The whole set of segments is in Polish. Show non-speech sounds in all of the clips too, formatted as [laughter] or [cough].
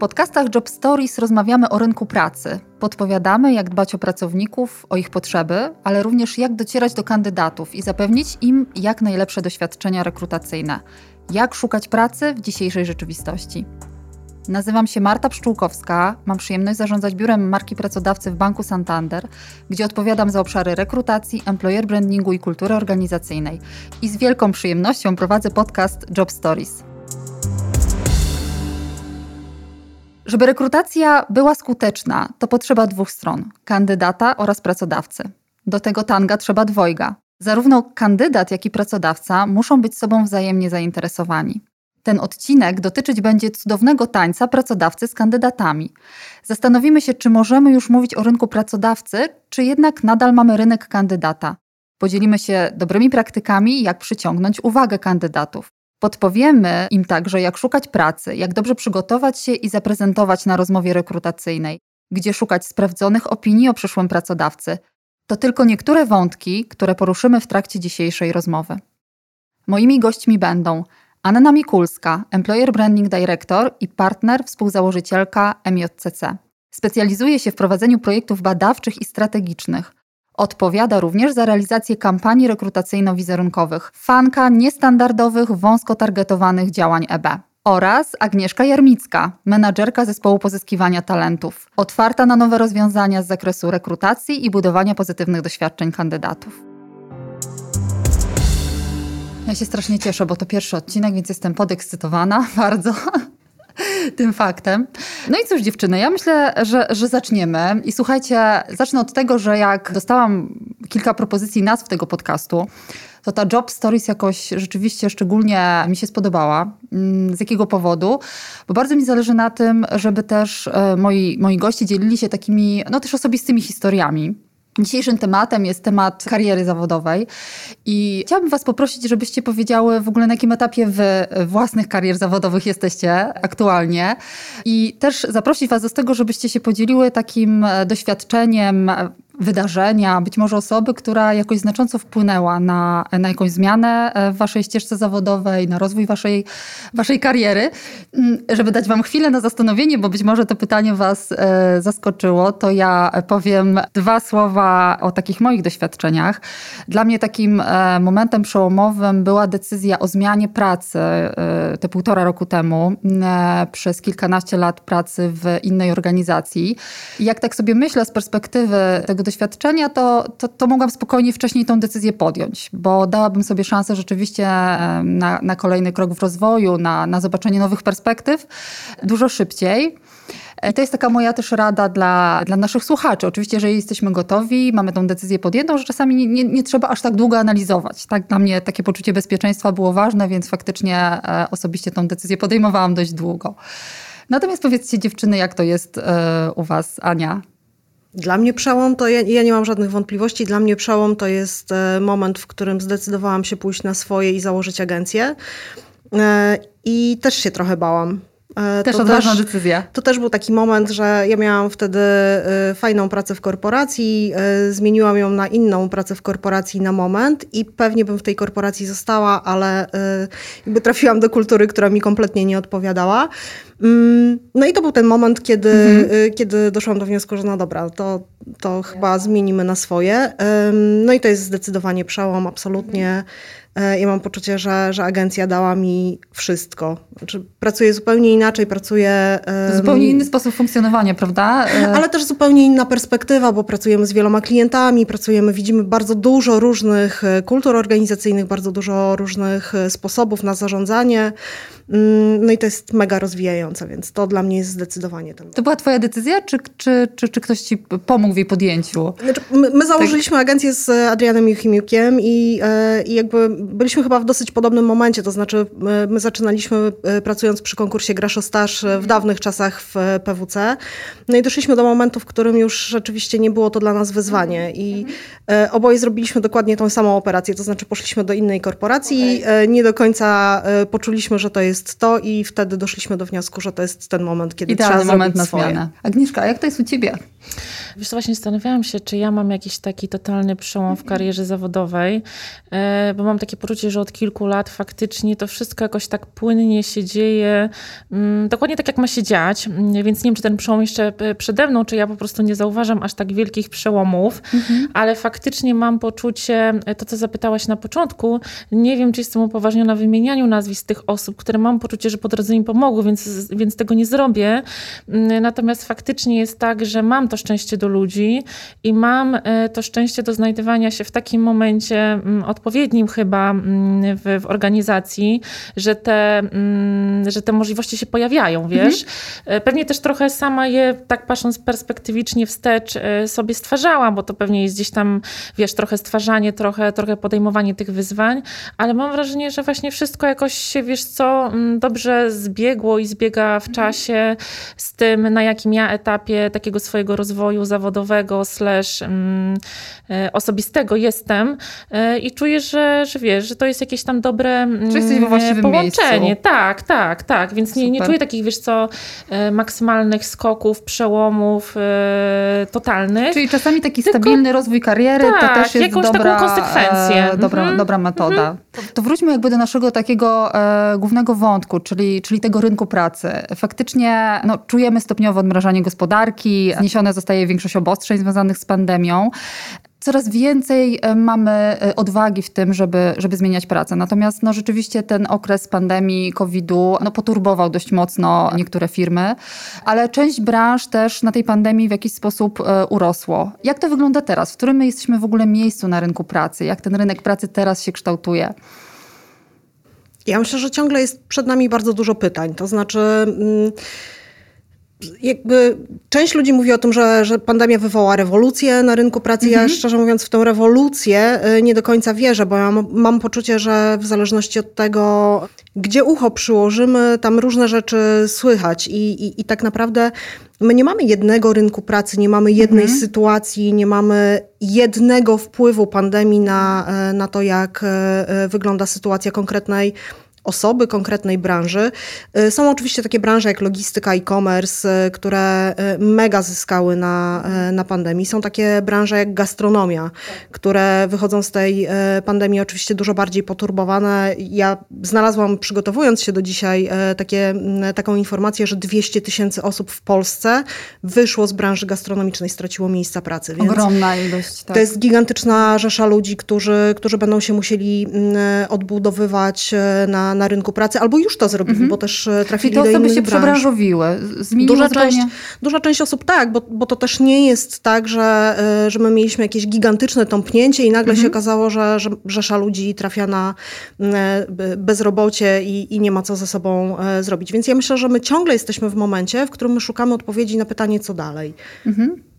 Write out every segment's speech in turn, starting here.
podcastach Job Stories rozmawiamy o rynku pracy. Podpowiadamy, jak dbać o pracowników, o ich potrzeby, ale również jak docierać do kandydatów i zapewnić im jak najlepsze doświadczenia rekrutacyjne. Jak szukać pracy w dzisiejszej rzeczywistości. Nazywam się Marta Pszczółkowska, mam przyjemność zarządzać biurem marki pracodawcy w Banku Santander, gdzie odpowiadam za obszary rekrutacji, employer brandingu i kultury organizacyjnej. I z wielką przyjemnością prowadzę podcast Job Stories. Żeby rekrutacja była skuteczna, to potrzeba dwóch stron kandydata oraz pracodawcy. Do tego tanga trzeba dwojga. Zarówno kandydat, jak i pracodawca muszą być sobą wzajemnie zainteresowani. Ten odcinek dotyczyć będzie cudownego tańca pracodawcy z kandydatami. Zastanowimy się, czy możemy już mówić o rynku pracodawcy, czy jednak nadal mamy rynek kandydata. Podzielimy się dobrymi praktykami, jak przyciągnąć uwagę kandydatów. Podpowiemy im także, jak szukać pracy, jak dobrze przygotować się i zaprezentować na rozmowie rekrutacyjnej, gdzie szukać sprawdzonych opinii o przyszłym pracodawcy. To tylko niektóre wątki, które poruszymy w trakcie dzisiejszej rozmowy. Moimi gośćmi będą Anna Mikulska, Employer Branding Director i partner współzałożycielka MJCC. Specjalizuje się w prowadzeniu projektów badawczych i strategicznych. Odpowiada również za realizację kampanii rekrutacyjno-wizerunkowych, fanka niestandardowych, wąsko targetowanych działań EB. Oraz Agnieszka Jarmicka, menadżerka zespołu pozyskiwania talentów, otwarta na nowe rozwiązania z zakresu rekrutacji i budowania pozytywnych doświadczeń kandydatów. Ja się strasznie cieszę, bo to pierwszy odcinek, więc jestem podekscytowana [laughs] bardzo tym faktem. No i cóż, dziewczyny, ja myślę, że, że zaczniemy. I słuchajcie, zacznę od tego, że jak dostałam kilka propozycji nazw tego podcastu, to ta Job Stories jakoś rzeczywiście szczególnie mi się spodobała. Mm, z jakiego powodu? Bo bardzo mi zależy na tym, żeby też e, moi, moi goście dzielili się takimi, no też osobistymi historiami Dzisiejszym tematem jest temat kariery zawodowej i chciałabym Was poprosić, żebyście powiedziały w ogóle na jakim etapie Wy własnych karier zawodowych jesteście aktualnie i też zaprosić Was do tego, żebyście się podzieliły takim doświadczeniem wydarzenia, być może osoby, która jakoś znacząco wpłynęła na, na jakąś zmianę e, w waszej ścieżce zawodowej, na rozwój waszej, waszej kariery. Mm, żeby dać wam chwilę na zastanowienie, bo być może to pytanie was e, zaskoczyło, to ja powiem dwa słowa o takich moich doświadczeniach. Dla mnie takim e, momentem przełomowym była decyzja o zmianie pracy te półtora roku temu przez kilkanaście lat pracy w innej organizacji. Jak tak sobie myślę z perspektywy tego doświadczenia, to, to, to mogłam spokojnie wcześniej tą decyzję podjąć, bo dałabym sobie szansę rzeczywiście na, na kolejny krok w rozwoju, na, na zobaczenie nowych perspektyw dużo szybciej. I to jest taka moja też rada dla, dla naszych słuchaczy. Oczywiście, jeżeli jesteśmy gotowi, mamy tą decyzję podjętą, że czasami nie, nie, nie, trzeba aż tak długo analizować. Tak, dla mnie takie poczucie bezpieczeństwa było ważne, więc faktycznie e, osobiście tą decyzję podejmowałam dość długo. Natomiast powiedzcie dziewczyny, jak to jest e, u Was, Ania? Dla mnie przełom to, ja, ja, nie mam żadnych wątpliwości, dla mnie przełom to jest e, moment, w którym zdecydowałam się pójść na swoje i założyć agencję. E, I też się trochę bałam. E, też to odważna też, decyzja. To też był taki moment, że ja miałam wtedy fajną pracę w korporacji, zmieniłam ją na inną pracę w korporacji na moment i pewnie bym w tej korporacji została, ale jakby trafiłam do kultury, która mi kompletnie nie odpowiadała. Mm, no i to był ten moment, kiedy, mhm. Kiedy doszłam do wniosku, że no dobra, to, to chyba zmienimy na swoje. No i to jest zdecydowanie przełom, absolutnie. E, ja mam poczucie, że, że agencja dała mi wszystko. Znaczy, pracuję zupełnie inaczej, pracuję. Zupełnie inny sposób funkcjonowania, prawda? E, ale też zupełnie inna perspektywa, bo pracujemy z wieloma klientami, pracujemy, widzimy bardzo dużo różnych e, kultur organizacyjnych, bardzo dużo różnych sposobów na zarządzanie. Mm, no i to jest mega rozwijające, więc to dla mnie jest zdecydowanie ten. To była Twoja decyzja, czy, czy, czy, czy ktoś Ci pomógł w jej podjęciu? Znaczy, my, my, założyliśmy tak. agencję z Adrianem Juchimiukiem i, i jakby byliśmy chyba w dosyć podobnym momencie, to znaczy my, my zaczynaliśmy e, pracując przy konkursie Graszo Staż w dawnych czasach w PWC. No i doszliśmy do momentu, w którym już rzeczywiście nie było to dla nas wyzwanie i e, oboje zrobiliśmy dokładnie tą samą operację, to znaczy poszliśmy do innej korporacji, okay. nie do końca poczuliśmy, że to jest to i wtedy doszliśmy do wniosku, że to jest ten moment, kiedy Idealny trzeba moment na swoje. zmianę. Agnieszka, jak to jest u ciebie? Wiesz co, właśnie zastanawiałam się, czy ja mam jakiś taki totalny przełom w karierze zawodowej, e, bo mam takie takie poczucie, że od kilku lat faktycznie to wszystko jakoś tak płynnie się dzieje, mm, dokładnie tak jak ma się dziać, mm, więc nie wiem, czy ten przełom jeszcze e, przede mną, czy ja po prostu nie zauważam aż tak wielkich przełomów, mhm. ale faktycznie mam poczucie, e, to co zapytałaś na początku, nie wiem, czy jestem upoważniona w wymienianiu nazwisk tych osób, które mam poczucie, że po drodze mi pomogły, więc, więc tego nie zrobię. Mm, natomiast faktycznie jest tak, że mam to szczęście do ludzi i mam e, to szczęście do znajdywania się w takim momencie odpowiednim chyba mm, w, w organizacji, że te, że te możliwości się pojawiają, wiesz. Mhm. Pewnie też trochę sama je, tak patrząc perspektywicznie wstecz, e, sobie stwarzałam, bo to pewnie jest gdzieś tam, wiesz, trochę stwarzanie, trochę, trochę podejmowanie tych wyzwań, ale mam wrażenie, że właśnie wszystko jakoś się, wiesz co, dobrze zbiegło i zbiega w mhm. czasie z tym, na jakim ja etapie takiego swojego rozwoju zawodowego slash um, osobistego jestem e, i czuję, że, że wiesz, że to jest jakieś tam dobre um, połączenie. Miejscu. Tak, tak, tak. Więc nie, nie czuję takich, wiesz co, maksymalnych skoków, przełomów totalnych. Czyli czasami taki Tylko, stabilny rozwój kariery tak, to też jest jakąś dobra, taką konsekwencję. E, dobra, mm -hmm. dobra metoda. Mm -hmm. to, to, wróćmy jakby do naszego takiego e, głównego wątku, czyli, czyli tego rynku pracy. Faktycznie no, czujemy stopniowo odmrażanie gospodarki, zniesione zostaje większość obostrzeń związanych z pandemią coraz więcej e, mamy e, odwagi w tym, żeby, żeby zmieniać pracę. Natomiast no, rzeczywiście ten okres pandemii COVID-u no, poturbował dość mocno niektóre firmy, ale część branż też na tej pandemii w jakiś sposób e, urosło. Jak to wygląda teraz? W którym my jesteśmy w ogóle miejscu na rynku pracy? Jak ten rynek pracy teraz się kształtuje? Ja myślę, że ciągle jest przed nami bardzo dużo pytań. To znaczy. Mm, jakby część ludzi mówi o tym, że, że pandemia wywoła rewolucję na rynku pracy. Mhm. Ja szczerze mówiąc w tę rewolucję y, nie do końca wierzę, bo ja mam, mam, poczucie, że w zależności od tego, gdzie ucho przyłożymy, tam różne rzeczy słychać i, i, i tak naprawdę my nie mamy jednego rynku pracy, nie mamy jednej mhm. sytuacji, nie mamy jednego wpływu pandemii na, e, na to, jak e, wygląda sytuacja konkretnej osoby konkretnej branży. Y, są oczywiście takie branże jak logistyka, e-commerce, y, które y, mega zyskały na, na pandemii. Są takie branże jak gastronomia, które wychodzą z tej pandemii oczywiście dużo bardziej poturbowane. Ja znalazłam, przygotowując się do dzisiaj, takie, taką informację, że 200 tysięcy osób w Polsce wyszło z branży gastronomicznej, straciło miejsca pracy. Więc Ogromna ilość. Tak. To jest gigantyczna rzesza ludzi, którzy, którzy będą się musieli odbudowywać na na, rynku pracy, albo już to zrobili, mm -hmm. bo też e, trafili Czyli te osoby się branż. przebranżowiły, duża część, duża część osób tak, bo, bo to też nie jest tak, że, e, że my mieliśmy jakieś gigantyczne tąpnięcie i nagle mm -hmm. się mhm. okazało, że, że rzesza ludzi trafia na e, bezrobocie i, i nie ma co ze sobą zrobić. Więc ja myślę, że my ciągle jesteśmy w momencie, w którym my szukamy odpowiedzi na pytanie, co dalej. Mm -hmm.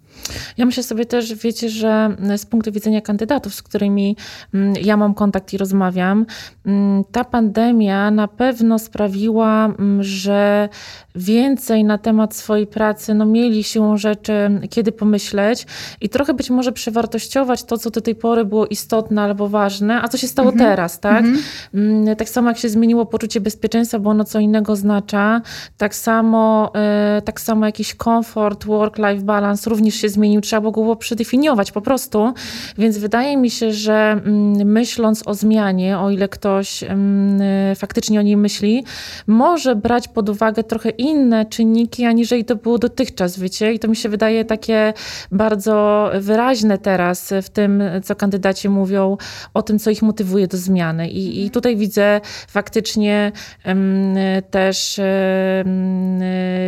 Ja myślę sobie też, wiecie, że z punktu widzenia kandydatów, z którymi mm, ja mam kontakt i rozmawiam, mm, ta pandemia na pewno sprawiła, mm, że więcej na temat swojej pracy no, mieli siłą rzeczy kiedy pomyśleć i trochę być może przewartościować to, co do tej pory było istotne albo ważne, a co się stało mhm. teraz, tak? Mhm. Tak samo jak się zmieniło poczucie bezpieczeństwa, bo ono co innego oznacza, tak samo, e, tak samo jakiś komfort, work-life balance również się zmienił, trzeba było go przedefiniować po prostu. Więc wydaje mi się, że mm, myśląc o zmianie, o ile ktoś mm, y, faktycznie o niej myśli, może brać pod uwagę trochę inne czynniki, aniżeli to było dotychczas, wiecie? I to mi się wydaje takie bardzo wyraźne teraz w tym, co kandydaci mówią o tym, co ich motywuje do zmiany. I, i tutaj widzę faktycznie um, też, um,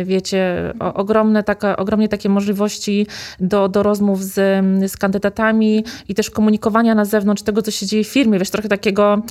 wiecie, ogromne taka, ogromnie takie możliwości do, do rozmów z, z kandydatami i też komunikowania na zewnątrz tego, co się dzieje w firmie. Wiesz, trochę takiego,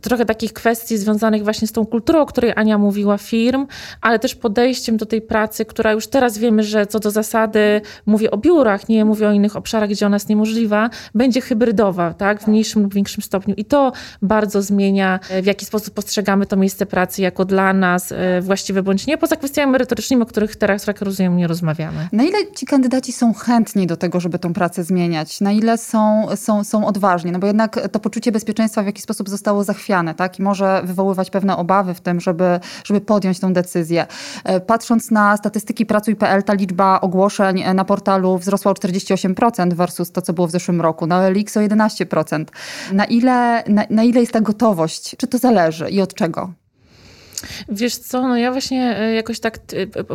trochę takich kwestii związanych właśnie z tą kulturą, o której Ania mówiła, firm, ale też podejściem do tej pracy, która już teraz wiemy, że co do zasady, mówię o biurach, nie mówię o innych obszarach, gdzie ona jest niemożliwa, będzie hybrydowa, tak, w mniejszym lub większym stopniu. I to bardzo zmienia, w jaki sposób postrzegamy to miejsce pracy jako dla nas e, właściwe bądź nie, poza kwestiami merytorycznymi, o których teraz, jak rozumiem, nie rozmawiamy. Na ile ci kandydaci są chętni do tego, żeby tą pracę zmieniać, na ile są, są, są odważni, no bo jednak to poczucie bezpieczeństwa w jakiś sposób zostało zachwiane, tak? I może wywoływać pewne obawy w tym, żeby, żeby podjąć tę decyzję. E, patrząc na statystyki Pracuj.pl, ta liczba ogłoszeń na portalu wzrosła o 48% versus to, co było w zeszłym roku. Na OLX o 11%. Na ile, na, na ile jest ta gotowość? Czy to zależy i od czego? Wiesz co, no ja właśnie e, jakoś tak,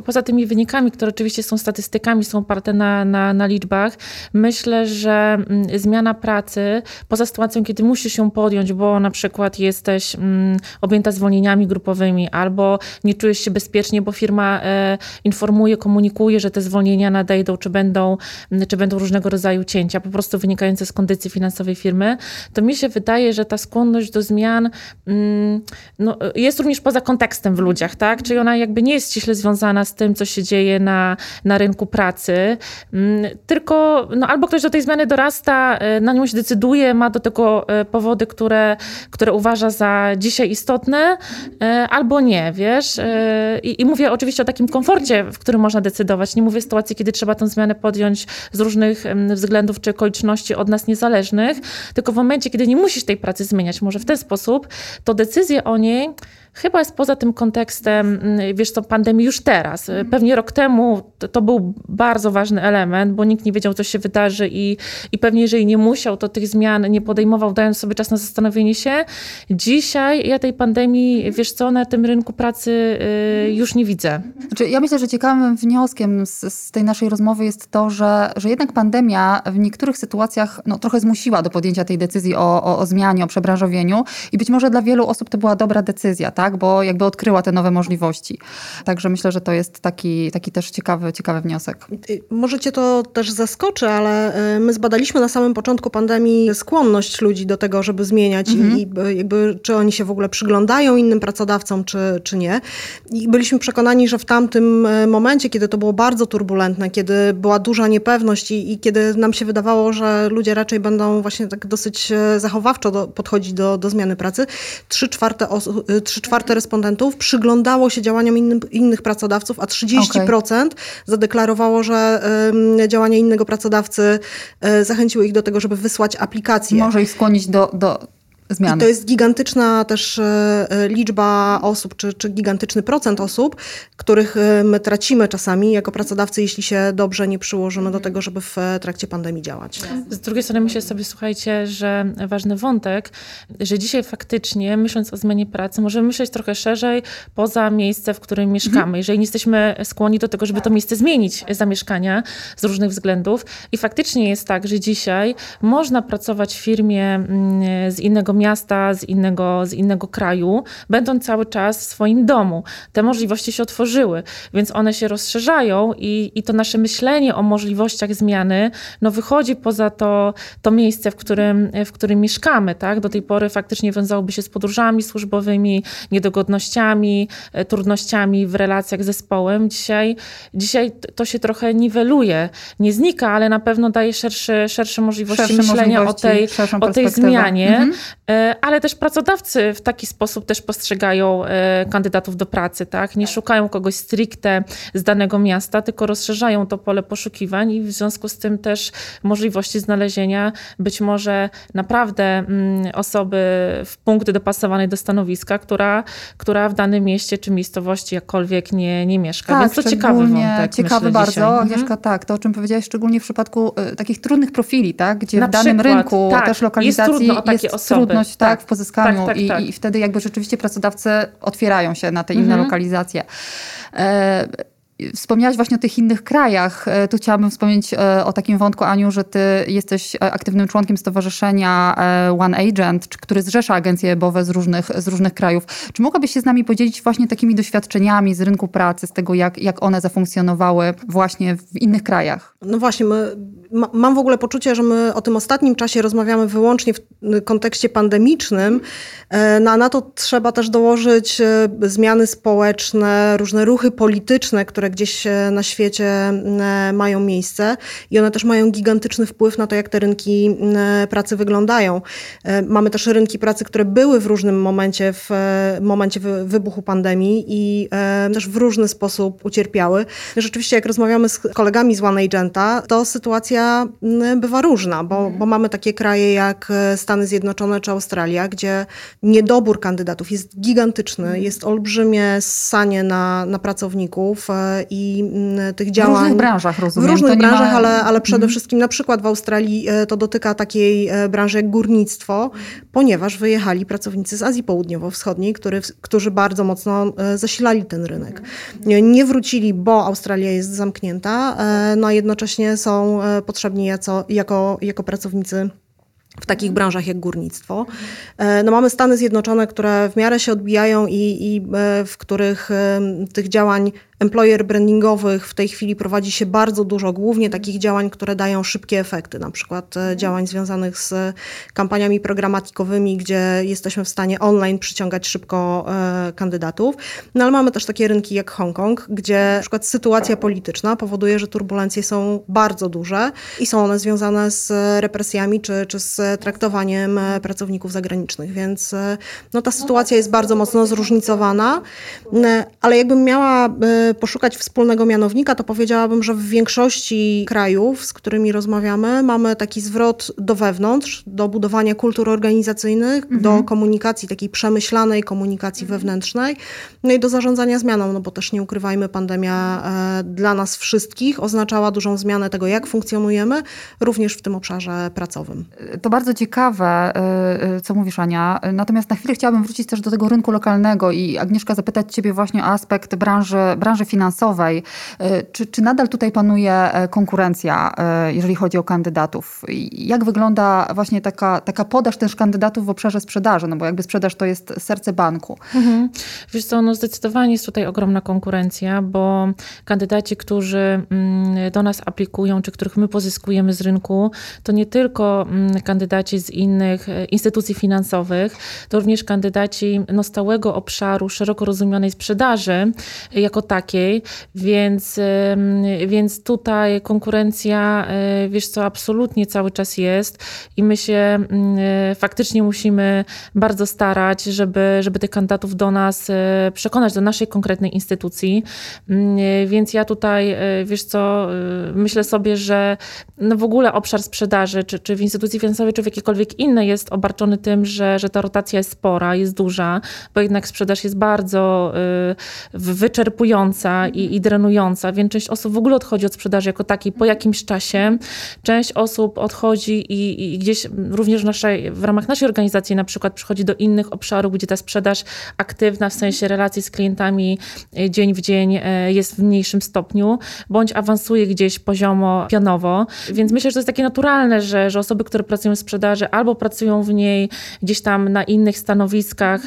poza tymi wynikami, które oczywiście są statystykami, są oparte na, na, na liczbach, myślę, że mm, zmiana pracy, poza sytuacją, kiedy musisz się podjąć, bo na przykład jesteś mm, objęta zwolnieniami grupowymi, albo nie czujesz się bezpiecznie, bo firma e, informuje, komunikuje, że te zwolnienia nadejdą, czy będą, mm, czy będą różnego rodzaju cięcia, po prostu wynikające z kondycji finansowej firmy, to mi się wydaje, że ta skłonność do zmian no, jest również poza kontekstem w ludziach, tak? Czyli ona jakby nie jest ściśle związana z tym, co się dzieje na, na rynku pracy, mm, tylko no, albo ktoś do tej zmiany dorasta, e, na nią się decyduje, ma do tego e, powody, które, które uważa za dzisiaj istotne, e, albo nie, wiesz? I, I mówię oczywiście o takim komforcie, w którym można decydować. Nie mówię o sytuacji, kiedy trzeba tę zmianę podjąć z różnych względów czy okoliczności od nas niezależnych, tylko w momencie, kiedy nie musisz tej pracy zmieniać, może w ten sposób, to decyzje o niej chyba jest poza tym kontekstem, mm, wiesz co, pandemii już teraz. Mhm. Pewnie rok temu to, to, był bardzo ważny element, bo nikt nie wiedział, co się wydarzy i, i pewnie jeżeli nie musiał, to tych zmian nie podejmował, dając sobie czas na zastanowienie się. Dzisiaj ja tej pandemii, wiesz co, na tym rynku pracy y, już nie widzę. Znaczy, ja myślę, że ciekawym wnioskiem z, z, tej naszej rozmowy jest to, że, że jednak pandemia w niektórych sytuacjach no, trochę zmusiła do podjęcia tej decyzji o, o, o zmianie, o przebranżowieniu i być może dla wielu osób to była dobra decyzja, tak? Tak? bo jakby odkryła te nowe możliwości. Także myślę, że to jest taki, taki też ciekawy, ciekawy wniosek. Może cię to też zaskoczy, ale y, my zbadaliśmy na samym początku pandemii skłonność ludzi do tego, żeby zmieniać mhm. i jakby, czy oni się w ogóle przyglądają innym pracodawcom, czy, czy nie. I byliśmy przekonani, że w tamtym y, momencie, kiedy to było bardzo turbulentne, kiedy była duża niepewność i, i kiedy nam się wydawało, że ludzie raczej będą właśnie tak dosyć y, zachowawczo do, podchodzić do, do zmiany pracy, trzy czwarte, osu, trzy czwarte respondentów przyglądało się działaniom innym, innych pracodawców, a 30% okay. zadeklarowało, że y, działania innego pracodawcy y, zachęciły ich do tego, żeby wysłać aplikację. Może ich skłonić do, do zmiany. I to jest gigantyczna też e, e, liczba osób, czy, czy gigantyczny procent osób, których e, my tracimy czasami jako pracodawcy, jeśli się dobrze nie przyłożymy do tego, żeby w trakcie pandemii działać. Z drugiej strony myślę sobie, słuchajcie, że ważny wątek, że dzisiaj faktycznie myśląc o zmianie pracy, możemy myśleć trochę szerzej poza miejsce, w którym mieszkamy. Mhm. Jeżeli nie jesteśmy skłonni do tego, żeby to miejsce zmienić zamieszkania z różnych względów i faktycznie jest tak, że dzisiaj można pracować w firmie mm, z innego miasta, miasta, z innego, z innego kraju, będąc cały czas w swoim domu. Te możliwości się otworzyły, więc one się rozszerzają i, i to nasze myślenie o możliwościach zmiany no wychodzi poza to, to miejsce, w którym, w którym mieszkamy. Tak? Do tej pory faktycznie wiązałoby się z podróżami służbowymi, niedogodnościami, e, trudnościami w relacjach z zespołem. Dzisiaj, dzisiaj to się trochę niweluje. Nie znika, ale na pewno daje szersze, szersze możliwości szersze myślenia możliwości, o tej, o tej zmianie. Mhm. E, ale też pracodawcy w taki sposób też postrzegają e, kandydatów do pracy, tak? Nie tak. szukają kogoś stricte z danego miasta, tylko rozszerzają to pole poszukiwań i w związku z tym też możliwości znalezienia być może naprawdę mm, osoby w punkt dopasowanej do stanowiska, która, która w danym mieście czy miejscowości jakkolwiek nie, nie mieszka. Tak, Więc to ciekawy wątek. Ciekawy myślę, bardzo, dzisiaj. Mhm. Agnieszka, tak, to o czym powiedziałaś szczególnie w przypadku y, takich trudnych profili, tak? Gdzie Na w danym przykład, rynku tak, też lokalizacji jest, trudno o takie jest osoby. Trudność tak, tak, w pozyskaniu tak, tak, i, tak. i wtedy jakby rzeczywiście pracodawcy otwierają się na te inne mhm. lokalizacje. E, Wspomniałaś właśnie o tych innych krajach. E, tu chciałabym wspomnieć e, o takim wątku, Aniu, że ty jesteś aktywnym członkiem stowarzyszenia One Agent, który zrzesza agencje ebowe z różnych, z różnych krajów. Czy mogłabyś się z nami podzielić właśnie takimi doświadczeniami z rynku pracy, z tego, jak, jak one zafunkcjonowały właśnie w innych krajach? No właśnie, my ma, mam w ogóle poczucie, że my o tym ostatnim czasie rozmawiamy wyłącznie w kontekście pandemicznym, e, no, a na to trzeba też dołożyć e, zmiany społeczne, różne ruchy polityczne, które gdzieś na świecie mają miejsce i one też mają gigantyczny wpływ na to, jak te rynki pracy wyglądają. Mamy też rynki pracy, które były w różnym momencie, w momencie wybuchu pandemii i też w różny sposób ucierpiały. Rzeczywiście, jak rozmawiamy z kolegami z One Agenta, to sytuacja mm, bywa różna, bo, bo mamy takie kraje jak e, Stany Zjednoczone czy Australia, gdzie niedobór kandydatów jest gigantyczny, mhm. jest olbrzymie ssanie na, na pracowników e, i mm, tych działań... W różnych branżach, rozumiem. W różnych branżach, ma... ale, ale przede mhm. wszystkim na przykład w Australii e, to dotyka takiej branży jak górnictwo, ponieważ wyjechali pracownicy z Azji Południowo-Wschodniej, który, którzy bardzo mocno zasilali ten rynek. Mhm. Nie wrócili, bo Australia jest zamknięta, no a jednocześnie są potrzebni jako, jako, jako pracownicy w takich branżach jak górnictwo. E, no mamy Stany Zjednoczone, które w miarę się odbijają i, i e, w których e, tych działań employer brandingowych w tej chwili prowadzi się bardzo dużo, głównie takich działań, które dają szybkie efekty, na przykład e, działań związanych z kampaniami programatikowymi, gdzie jesteśmy w stanie online przyciągać szybko e, kandydatów. No ale mamy też takie rynki jak Hongkong, gdzie na przykład sytuacja polityczna powoduje, że turbulencje są bardzo duże i są one związane z represjami czy, czy z traktowaniem e, pracowników zagranicznych, więc no, ta sytuacja jest bardzo mocno zróżnicowana, ale jakbym miała poszukać wspólnego mianownika, to powiedziałabym, że w większości krajów, z którymi rozmawiamy, mamy taki zwrot do wewnątrz, do budowania kultur organizacyjnych, mhm. do komunikacji, takiej przemyślanej komunikacji wewnętrznej, no i do zarządzania zmianą, no bo też nie ukrywajmy, pandemia e, dla nas wszystkich oznaczała dużą zmianę tego, jak funkcjonujemy, również w tym obszarze pracowym. To bardzo ciekawe, e, e, co mówisz Ania. Natomiast na chwilę chciałabym wrócić też do tego rynku lokalnego i Agnieszka zapytać Ciebie właśnie o aspekt branży, branży branży finansowej, y, czy, czy nadal tutaj panuje e, konkurencja, e, jeżeli chodzi o kandydatów? Jak wygląda właśnie taka, taka podaż też kandydatów w obszarze sprzedaży? No bo jakby sprzedaż to jest serce banku. Mhm. Wiesz co, no zdecydowanie jest tutaj ogromna konkurencja, bo kandydaci, którzy mm, do nas aplikują, czy których my pozyskujemy z rynku, to nie tylko mm, kandydaci z innych e, instytucji finansowych, to również kandydaci no, stałego obszaru szeroko rozumianej sprzedaży jako takiej, takiej, więc, więc tutaj konkurencja, e, wiesz co, absolutnie cały czas jest i my się mm, e, faktycznie musimy bardzo starać, żeby, żeby tych kandydatów do nas e, przekonać, do naszej konkretnej instytucji. Mm, więc ja tutaj, wiesz co, myślę sobie, że no w ogóle obszar sprzedaży, czy, czy w instytucji finansowej, czy w jakiejkolwiek innej jest obarczony tym, że, że ta rotacja jest spora, jest duża, bo jednak sprzedaż jest bardzo wyczerpująca i, i drenująca, więc część osób w ogóle odchodzi od sprzedaży jako takiej po jakimś czasie. Część osób odchodzi i, i gdzieś również w, naszej, w ramach naszej organizacji na przykład przychodzi do innych obszarów, gdzie ta sprzedaż aktywna w sensie relacji z klientami e, dzień w dzień e, jest w mniejszym stopniu, bądź awansuje gdzieś poziomo pionowo. Więc myślę, że to jest takie naturalne, że, że osoby, które pracują w sprzedaży albo pracują w niej gdzieś tam na innych stanowiskach,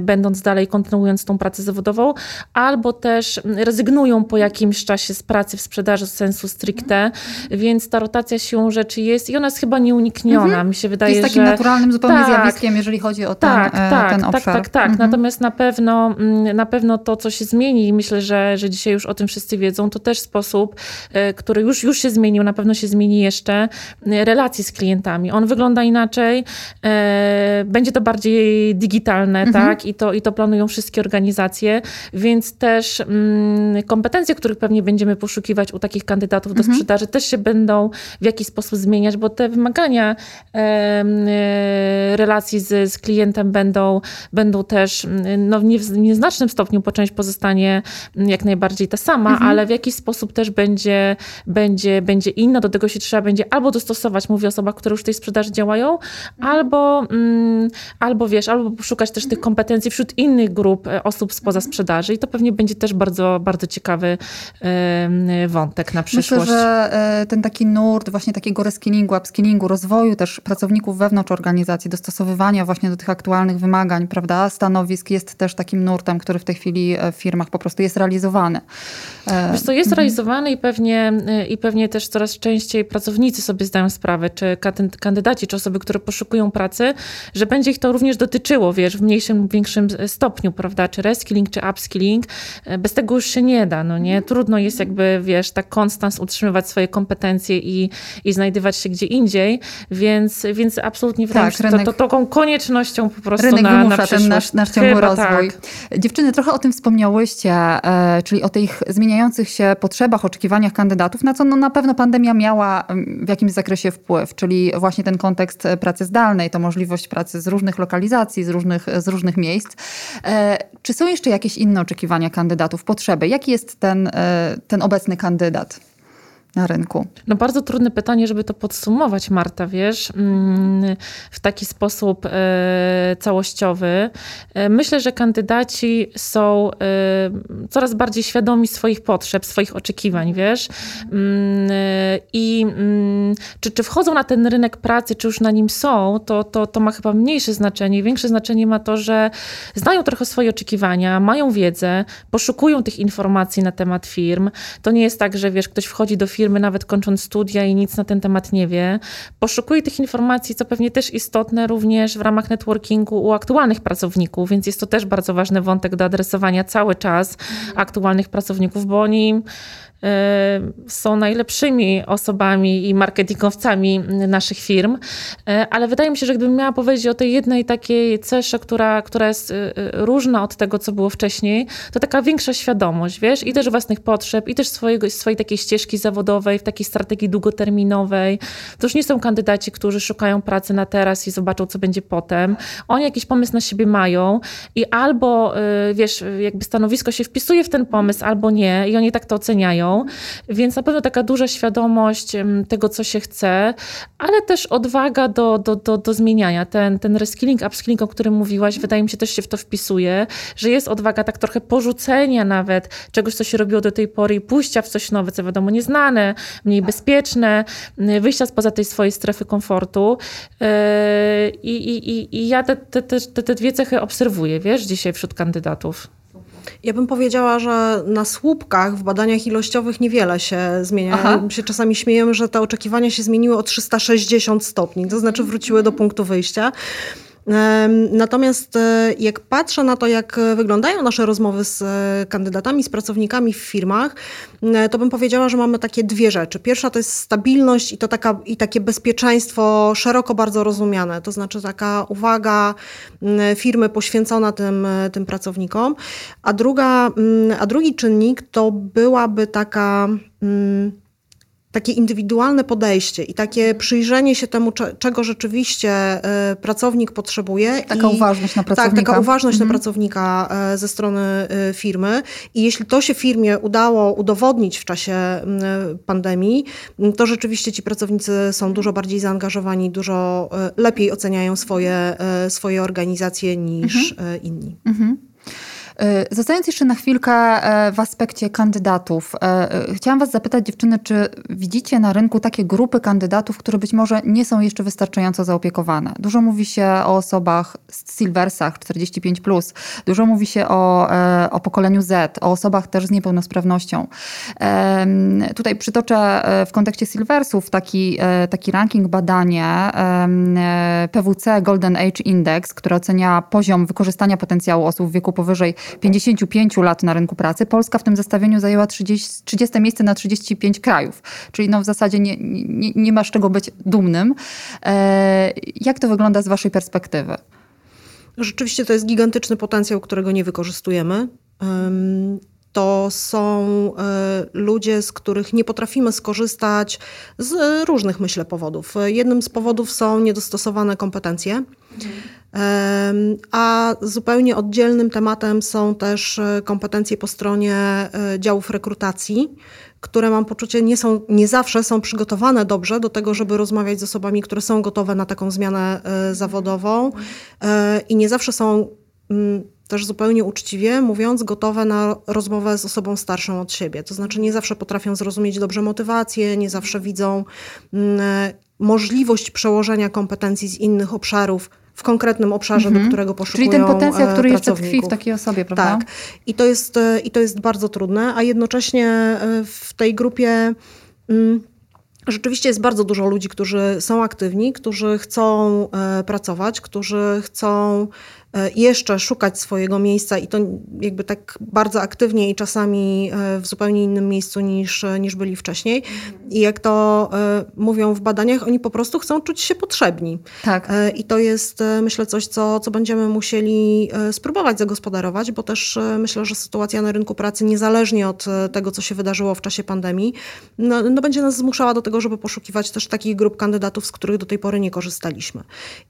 będąc dalej, kontynuując tą pracę zawodową, albo też rezygnują po jakimś czasie z pracy w sprzedaży sensu stricte, więc ta rotacja siłą rzeczy jest i ona jest chyba nieunikniona. Mhm. Mi się wydaje, jest takim że... naturalnym zupełnie tak, zjawiskiem, jeżeli chodzi o ten, tak, e, tak, ten tak, obszar. Tak, tak, tak. Mhm. Natomiast na pewno, mm, na pewno to, co się zmieni i myślę, że, że dzisiaj już o tym wszyscy wiedzą, to też sposób, e, który już, już się zmienił, na pewno się zmieni jeszcze, e, relacji z klientami. On wygląda inaczej, będzie to bardziej digitalne, mhm. tak? I to, I to planują wszystkie organizacje, więc też mm, kompetencje, których pewnie będziemy poszukiwać u takich kandydatów do mhm. sprzedaży, też się będą w jakiś sposób zmieniać, bo te wymagania e, relacji z, z klientem będą, będą też no, nie w nieznacznym stopniu, po część pozostanie jak najbardziej ta sama, mhm. ale w jakiś sposób też będzie, będzie, będzie inna. Do tego się trzeba będzie albo dostosować, mówię o osobach, które już w tej sprzedaży działają, albo, mm, albo wiesz, albo szukać też tych kompetencji wśród innych grup e, osób spoza sprzedaży i to pewnie będzie też bardzo, bardzo ciekawy wątek na przyszłość. Myślę, że e, ten taki nurt właśnie takiego reskillingu, upskillingu, rozwoju też pracowników wewnątrz organizacji, dostosowywania właśnie do tych aktualnych wymagań, prawda, stanowisk jest też takim nurtem, który w tej chwili w firmach po prostu jest realizowany. Wiesz co, jest mhm. realizowany i pewnie, i pewnie też coraz częściej pracownicy sobie zdają sprawę, czy kandydaci, czy osoby, które poszukują pracy, że będzie ich to również dotyczyło, wiesz, w mniejszym lub większym stopniu, prawda, czy reskilling, czy upskilling. E, bez tego już się nie da, no nie? Trudno jest jakby, wiesz, tak konstans utrzymywać swoje kompetencje i, i znajdywać się gdzie indziej, więc, więc absolutnie wręcz tak, rynek, to, to, taką koniecznością po prostu rynek na, na ten nasz, nasz ciągły rozwój. Tak. Dziewczyny, trochę o tym wspomniałyście, e, czyli o tych zmieniających się potrzebach, oczekiwaniach kandydatów, na co no, na pewno pandemia miała w jakimś zakresie wpływ, czyli właśnie ten kontekst e, pracy zdalnej, to możliwość pracy z różnych lokalizacji, z różnych, z różnych miejsc. E, czy są jeszcze jakieś inne oczekiwania kandydatów, potrzeby? Jaki jest ten, e, ten obecny kandydat? Na rynku? No bardzo trudne pytanie, żeby to podsumować, Marta, wiesz, mm, w taki sposób e, całościowy. E, myślę, że kandydaci są e, coraz bardziej świadomi swoich potrzeb, swoich oczekiwań, wiesz. Mm, I mm, czy, czy wchodzą na ten rynek pracy, czy już na nim są, to, to, to ma chyba mniejsze znaczenie. Większe znaczenie ma to, że znają trochę swoje oczekiwania, mają wiedzę, poszukują tych informacji na temat firm. To nie jest tak, że wiesz, ktoś wchodzi do firmy, firmy, nawet kończąc studia i nic na ten temat nie wie. Poszukuje tych informacji, co pewnie też istotne również w ramach networkingu u aktualnych pracowników, więc jest to też bardzo ważny wątek do adresowania cały czas aktualnych pracowników, bo oni są najlepszymi osobami i marketingowcami naszych firm, y, ale wydaje mi się, że gdybym miała powiedzieć o tej jednej takiej cesze, która, która jest y, różna od tego, co było wcześniej, to taka większa świadomość, wiesz, i też własnych potrzeb, i też swojego, swojej takiej ścieżki zawodowej, w takiej strategii długoterminowej. To już nie są kandydaci, którzy szukają pracy na teraz i zobaczą, co będzie potem. Oni jakiś pomysł na siebie mają i albo, wiesz, jakby stanowisko się wpisuje w ten pomysł, albo nie i oni tak to oceniają więc na pewno taka duża świadomość tego, co się chce, ale też odwaga do, do, do, do zmieniania. Ten, ten reskilling, upskilling, o którym mówiłaś, wydaje mi się też się w to wpisuje, że jest odwaga tak trochę porzucenia nawet czegoś, co się robiło do tej pory i pójścia w coś nowe, co wiadomo nieznane, mniej bezpieczne, wyjścia spoza tej swojej strefy komfortu. Yy, I, i, i ja te, te, te, te dwie cechy obserwuję, wiesz, dzisiaj wśród kandydatów. Ja bym powiedziała, że na słupkach w badaniach ilościowych niewiele się zmienia. Aha. Się czasami śmiejemy, że te oczekiwania się zmieniły o 360 stopni, to znaczy wróciły do punktu wyjścia. Natomiast e, jak patrzę na to, jak wyglądają nasze rozmowy z e, kandydatami, z pracownikami w firmach, e, to bym powiedziała, że mamy takie dwie rzeczy. Pierwsza to jest stabilność i to taka, i takie bezpieczeństwo szeroko bardzo rozumiane, to znaczy taka uwaga firmy poświęcona tym, tym pracownikom. A, druga, a drugi czynnik to byłaby taka takie indywidualne podejście i takie przyjrzenie się temu, czego rzeczywiście e, pracownik potrzebuje. Taka I, uważność na pracownika. Tak, taka uważność mhm. na pracownika e, ze strony e, firmy. I jeśli to się firmie udało udowodnić w czasie pandemii, to rzeczywiście ci pracownicy są dużo bardziej zaangażowani, dużo lepiej oceniają swoje, swoje organizacje niż mhm. inni. Mhm. E, zostając jeszcze na chwilkę e, w aspekcie kandydatów, e, chciałam Was zapytać, dziewczyny, czy widzicie na rynku takie grupy kandydatów, które być może nie są jeszcze wystarczająco zaopiekowane? Dużo mówi się o osobach z Silversach 45, dużo mówi się o, o pokoleniu Z, o osobach też z niepełnosprawnością. Tutaj przytoczę w kontekście Silversów taki, taki ranking, badanie PWC Golden Age Index, które ocenia poziom wykorzystania potencjału osób w wieku powyżej 55 lat na rynku pracy, Polska w tym zestawieniu zajęła 30, 30 miejsce na 35 krajów. Czyli no w zasadzie nie, nie, nie ma z czego być dumnym. E, jak to wygląda z Waszej perspektywy? Rzeczywiście to jest gigantyczny potencjał, którego nie wykorzystujemy. To są e, ludzie, z których nie potrafimy skorzystać z różnych, myślę, powodów. Jednym z powodów są niedostosowane kompetencje. A zupełnie oddzielnym tematem są też e, kompetencje po stronie e, działów rekrutacji, które mam poczucie nie są, nie zawsze są przygotowane dobrze do tego, żeby rozmawiać z osobami, które są gotowe na taką zmianę zawodową i nie zawsze są mm, też zupełnie uczciwie mówiąc, gotowe na rozmowę z osobą starszą od siebie. To znaczy nie zawsze potrafią zrozumieć dobrze motywację, nie zawsze widzą mm, możliwość przełożenia kompetencji z innych obszarów w konkretnym obszarze, mhm. do którego poszukują Czyli ten potencjał, który jeszcze tkwi w takiej osobie, prawda? Tak. I to jest, e, i to jest bardzo trudne, a jednocześnie e, w tej grupie... Mm, Rzeczywiście jest bardzo dużo ludzi, którzy są aktywni, którzy chcą e, pracować, którzy chcą E, jeszcze szukać swojego miejsca i to jakby tak bardzo aktywnie i czasami e, w zupełnie innym miejscu niż, niż byli wcześniej. I jak to e, mówią w badaniach, oni po prostu chcą czuć się potrzebni. Tak. I to jest myślę coś, co, co będziemy musieli spróbować zagospodarować, bo też myślę, że sytuacja na rynku pracy niezależnie od tego, co się wydarzyło w czasie pandemii, no, no będzie nas zmuszała do tego, żeby poszukiwać też takich grup kandydatów, z których do tej pory nie korzystaliśmy.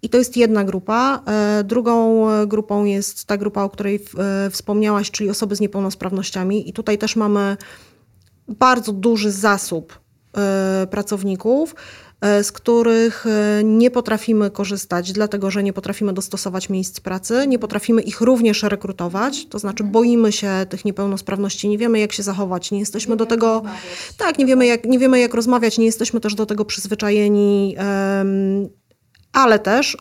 I to jest jedna grupa. Drugą grupą jest ta grupa, o której e, wspomniałaś, czyli osoby z niepełnosprawnościami. I tutaj też mamy bardzo duży zasób e, pracowników, e, z których nie potrafimy korzystać, dlatego że nie potrafimy dostosować miejsc pracy, nie potrafimy ich również rekrutować, to znaczy boimy się tych niepełnosprawności, nie wiemy jak się zachować, nie jesteśmy nie do tego, tak, nie wiemy, jak, nie wiemy jak rozmawiać, nie jesteśmy też do tego przyzwyczajeni, ale też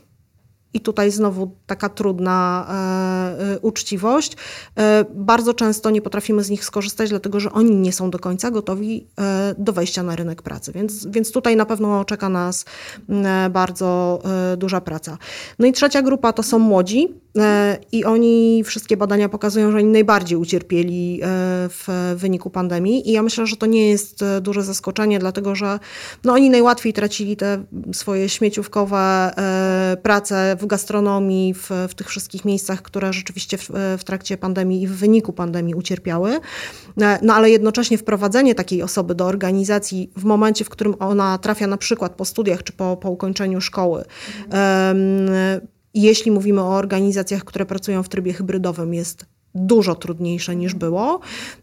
i tutaj znowu taka trudna e, e, uczciwość. E, bardzo często nie potrafimy z nich skorzystać, dlatego że oni nie są do końca gotowi e, do wejścia na rynek pracy. Więc, więc tutaj na pewno czeka nas e, bardzo e, duża praca. No i trzecia grupa to są młodzi. I oni, wszystkie badania pokazują, że oni najbardziej ucierpieli w wyniku pandemii. I ja myślę, że to nie jest duże zaskoczenie, dlatego że no, oni najłatwiej tracili te swoje śmieciówkowe prace w gastronomii, w, w tych wszystkich miejscach, które rzeczywiście w, w trakcie pandemii i w wyniku pandemii ucierpiały. No ale jednocześnie wprowadzenie takiej osoby do organizacji w momencie, w którym ona trafia na przykład po studiach czy po, po ukończeniu szkoły, mhm. Jeśli mówimy o organizacjach, które pracują w trybie hybrydowym, jest dużo trudniejsze niż było,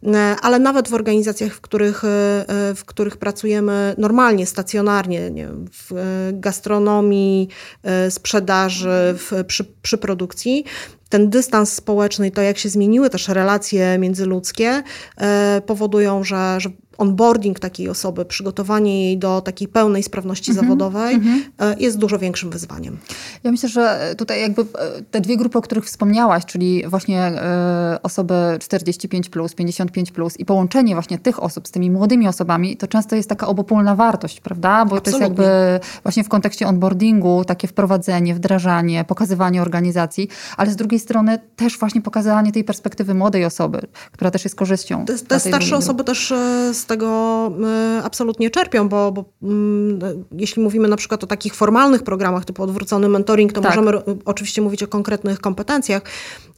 e, ale nawet w organizacjach, w których, e, e, w których pracujemy normalnie, stacjonarnie, nie wiem, w gastronomii, sprzedaży, w, przy, przy produkcji, ten dystans społeczny i to, jak się zmieniły też relacje międzyludzkie, powodują, że, że onboarding takiej osoby, przygotowanie jej do takiej pełnej sprawności mm -hmm, zawodowej mm -hmm. jest dużo większym wyzwaniem. Ja myślę, że tutaj jakby e, te dwie grupy, o których wspomniałaś, czyli właśnie e, osoby 45, plus, 55 plus i połączenie właśnie tych osób z tymi młodymi osobami, to często jest taka obopólna wartość, prawda? Bo Absolutnie. to jest jakby właśnie w kontekście onboardingu takie wprowadzenie, wdrażanie, pokazywanie organizacji, ale z drugiej strony też właśnie pokazywanie tej perspektywy młodej osoby, która też jest korzyścią. Te, te starsze osoby też z tego e, absolutnie czerpią, bo, bo mm, jeśli mówimy na przykład o takich formalnych programach typu odwrócony mentoring, to tak. możemy oczywiście mówić o konkretnych kompetencjach,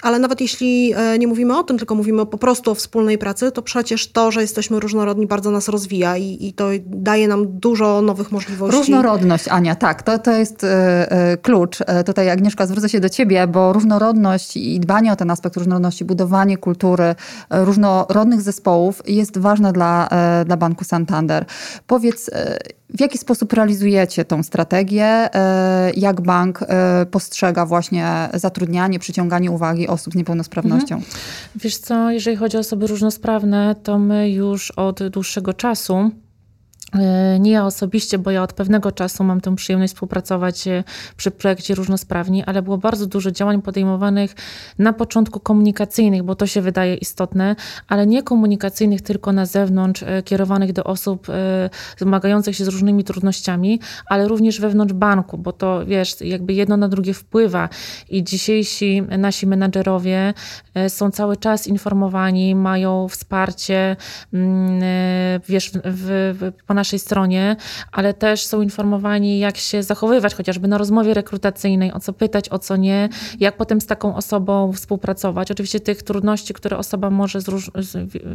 ale nawet jeśli e, nie mówimy o tym, tylko mówimy po prostu o wspólnej pracy, to przecież to, że jesteśmy różnorodni bardzo nas rozwija i, i to daje nam dużo nowych możliwości. Różnorodność, Ania, tak, to, to jest y, y, klucz. Tutaj Agnieszka, zwrócę się do ciebie, bo różnorodność i dbanie o ten aspekt różnorodności, budowanie kultury różnorodnych zespołów jest ważne dla E, dla Banku Santander. Powiedz, e, w jaki sposób realizujecie tą strategię? E, jak bank postrzega właśnie zatrudnianie, przyciąganie uwagi osób z niepełnosprawnością? Mhm. Wiesz co, jeżeli chodzi o osoby różnosprawne, to my już od dłuższego czasu E, nie ja osobiście, bo ja od pewnego czasu mam tę przyjemność współpracować e, przy projekcie Różnosprawni, ale było bardzo dużo działań podejmowanych na początku komunikacyjnych, bo to się wydaje istotne, ale nie komunikacyjnych tylko na zewnątrz, e, kierowanych do osób zmagających się z różnymi trudnościami, ale również wewnątrz banku, bo to wiesz, jakby jedno na drugie wpływa. I dzisiejsi nasi menadżerowie są cały czas informowani, mają wsparcie, mm, wiesz, w, w, w naszej stronie, ale też są informowani, jak się zachowywać, chociażby na rozmowie rekrutacyjnej, o co pytać, o co nie, jak potem z taką osobą współpracować. Oczywiście tych trudności, które osoba może z, róż,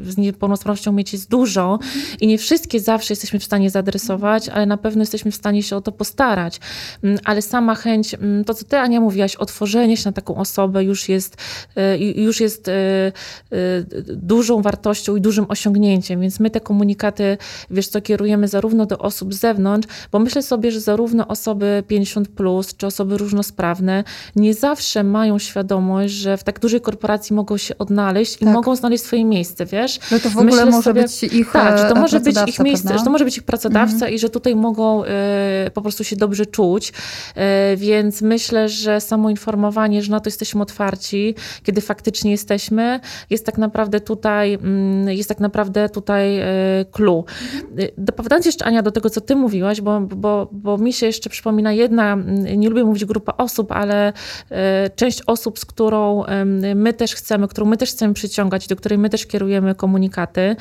z, niepełnosprawnością mieć jest dużo i nie wszystkie zawsze jesteśmy w stanie zaadresować, ale na pewno jesteśmy w stanie się o to postarać. Mm, ale sama chęć, mm, to co ty Ania mówiłaś, otworzenie się na taką osobę już jest, y, już jest y, y, dużą wartością i dużym osiągnięciem, więc my te komunikaty, wiesz co, kierujemy zarówno do osób z zewnątrz, bo myślę sobie, że zarówno osoby 50+, plus, czy osoby różnosprawne nie zawsze mają świadomość, że w tak dużej korporacji mogą się odnaleźć tak. i mogą znaleźć swoje miejsce, wiesz? No to w ogóle Myślę może sobie, być ich Tak, że to może być ich miejsce, że to może być ich pracodawca mhm. i że tutaj mogą y, po prostu się dobrze czuć, y, więc myślę, że samo informowanie, że na to jesteśmy otwarci, kiedy faktycznie jesteśmy, jest tak naprawdę tutaj, y, jest tak naprawdę tutaj clue. Dopowiadając jeszcze Ania do tego, co ty mówiłaś, bo, bo, bo mi się jeszcze przypomina jedna, nie lubię mówić grupa osób, ale część osób, z którą my też chcemy, którą my też chcemy przyciągać, do której my też kierujemy komunikaty,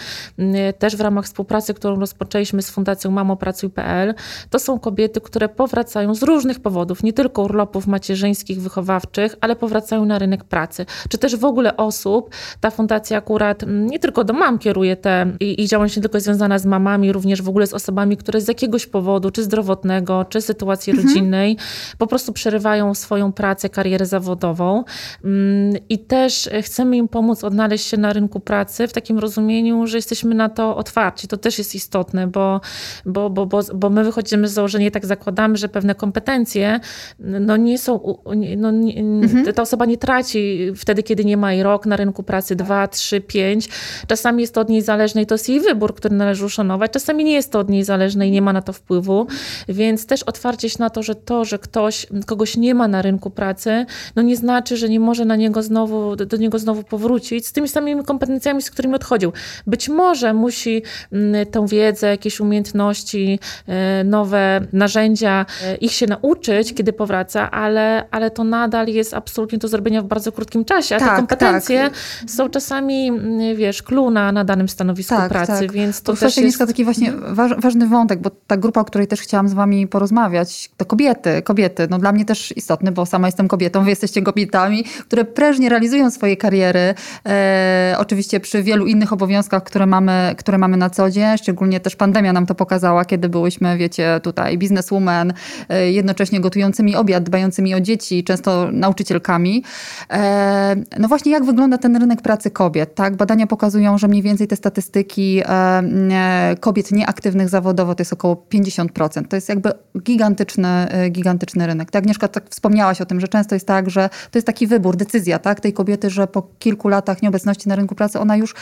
też w ramach współpracy, którą rozpoczęliśmy z Fundacją Mamopracuj.pl, to są kobiety, które powracają z różnych powodów, nie tylko urlopów macierzyńskich, wychowawczych, ale powracają na rynek pracy, czy też w ogóle osób. Ta fundacja akurat nie tylko do mam kieruje te i, i działalność nie tylko związana z mamami, również w ogóle z osobami, które z jakiegoś powodu, czy zdrowotnego, czy sytuacji mhm. rodzinnej, po prostu przerywają swoją pracę, karierę zawodową. Mm, I też chcemy im pomóc odnaleźć się na rynku pracy w takim rozumieniu, że jesteśmy na to otwarci. To też jest istotne, bo, bo, bo, bo, bo my wychodzimy z założenia tak zakładamy, że pewne kompetencje no nie są, no nie, mhm. ta osoba nie traci wtedy, kiedy nie ma jej rok na rynku pracy, dwa, trzy, pięć. Czasami jest to od niej zależne i to jest jej wybór, który należy uszanować. Czasami nie jest to od niej zależne i nie ma na to wpływu, więc też otwarcie się na to, że to, że ktoś, kogoś nie ma na rynku pracy, no nie znaczy, że nie może na niego znowu, do niego znowu powrócić z tymi samymi kompetencjami, z którymi odchodził. Być może musi mm, tę wiedzę, jakieś umiejętności, e, nowe narzędzia, e, ich się nauczyć, kiedy powraca, ale, ale to nadal jest absolutnie do zrobienia w bardzo krótkim czasie, a tak, te kompetencje tak. są czasami, mm, wiesz, clue na, na danym stanowisku tak, pracy, tak. więc to, to też jest... taki właśnie ważny wątek, bo ta grupa, o której też chciałam z wami porozmawiać, to kobiety, kobiety, no dla mnie też istotny, bo sama jestem kobietą, wy jesteście kobietami, które prężnie realizują swoje kariery, e, oczywiście przy wielu innych obowiązkach, które mamy, które mamy na co dzień, szczególnie też pandemia nam to pokazała, kiedy byłyśmy, wiecie, tutaj bizneswoman, e, jednocześnie gotującymi obiad, dbającymi o dzieci, często nauczycielkami. E, no właśnie, jak wygląda ten rynek pracy kobiet? Tak? Badania pokazują, że mniej więcej te statystyki e, kobiet nieaktywnych zawodowo to jest około 50%. To jest jakby gigantyczny, gigantyczny rynek. Tak, Agnieszka, tak wspomniałaś o tym, że często jest tak, że to jest taki wybór, decyzja tak, tej kobiety, że po kilku latach nieobecności na rynku pracy ona już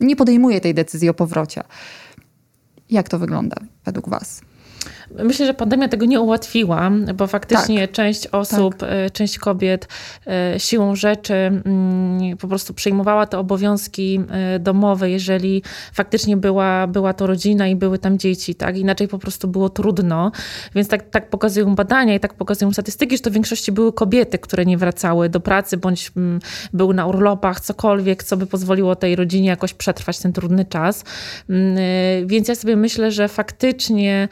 nie podejmuje tej decyzji o powrocie. Jak to wygląda według Was? Myślę, że pandemia tego nie ułatwiła, bo faktycznie tak. część osób, tak. Część kobiet e, siłą rzeczy mm, po prostu przejmowała te obowiązki e, domowe, jeżeli faktycznie była, była to rodzina i były tam dzieci, tak? Inaczej po prostu było trudno. Więc tak, tak pokazują badania i tak pokazują statystyki, że to w większości były kobiety, które nie wracały do pracy, bądź mm, były na urlopach, cokolwiek, co by pozwoliło tej rodzinie jakoś przetrwać ten trudny czas. Mm, więc ja sobie myślę, że faktycznie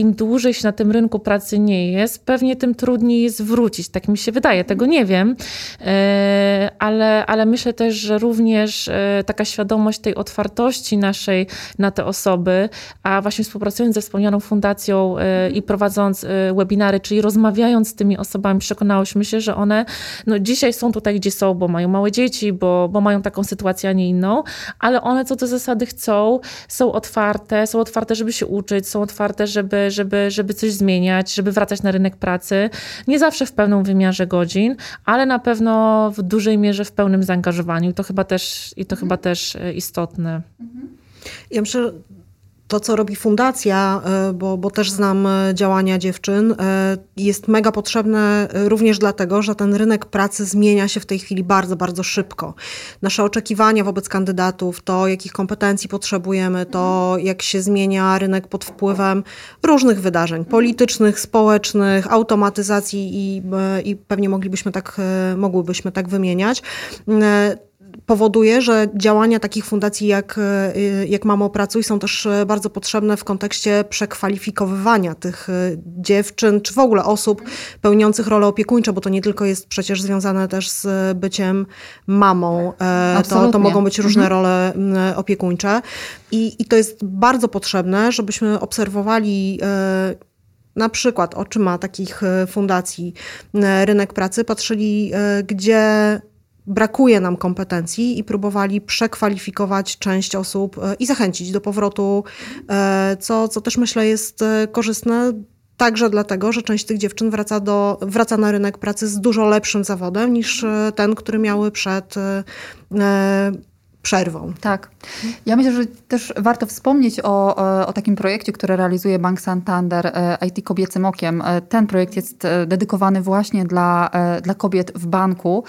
im dłużej się na tym rynku pracy nie jest, pewnie tym trudniej jest wrócić. Tak mi się wydaje, tego nie wiem, e, ale, ale myślę też, że również e, taka świadomość tej otwartości naszej na te osoby, a właśnie współpracując ze wspomnianą fundacją e, i prowadząc webinary, czyli rozmawiając z tymi osobami, przekonałyśmy się, że one no, dzisiaj są tutaj, gdzie są, bo mają małe dzieci, bo, bo mają taką sytuację, a nie inną, ale one co do zasady chcą, są otwarte, są otwarte, żeby się uczyć, są otwarte, żeby, żeby, żeby coś zmieniać, żeby wracać na rynek pracy. Nie zawsze w pełnym wymiarze godzin, ale na pewno w dużej mierze w pełnym zaangażowaniu. To chyba też, I to chyba też e, istotne. Ja myślę, to, co robi fundacja, e, bo, bo też znam e, działania dziewczyn, e, jest mega potrzebne również dlatego, że ten rynek pracy zmienia się w tej chwili bardzo, bardzo szybko. Nasze oczekiwania wobec kandydatów, to jakich kompetencji potrzebujemy, to jak się zmienia rynek pod wpływem różnych wydarzeń politycznych, społecznych, automatyzacji i, i pewnie moglibyśmy tak, mogłybyśmy tak wymieniać powoduje, że działania takich fundacji jak, y, jak Mamo Pracuj są też y, bardzo potrzebne w kontekście przekwalifikowywania tych y, dziewczyn, czy w ogóle osób pełniących role opiekuńcze, bo to nie tylko jest przecież związane też z byciem mamą. E, to, to mogą być różne mhm. role opiekuńcze. I, I to jest bardzo potrzebne, żebyśmy obserwowali e, na przykład oczyma takich e, fundacji rynek pracy, patrzyli, gdzie brakuje nam kompetencji i próbowali przekwalifikować część osób e, i zachęcić do powrotu, e, co, co też myślę jest e, korzystne. Także dlatego, że część tych dziewczyn wraca, do, wraca na rynek pracy z dużo lepszym zawodem niż ten, który miały przed przerwą. Tak. Ja myślę, że też warto wspomnieć o, o takim projekcie, który realizuje Bank Santander IT Kobiecym Okiem. Ten projekt jest dedykowany właśnie dla, dla kobiet w banku.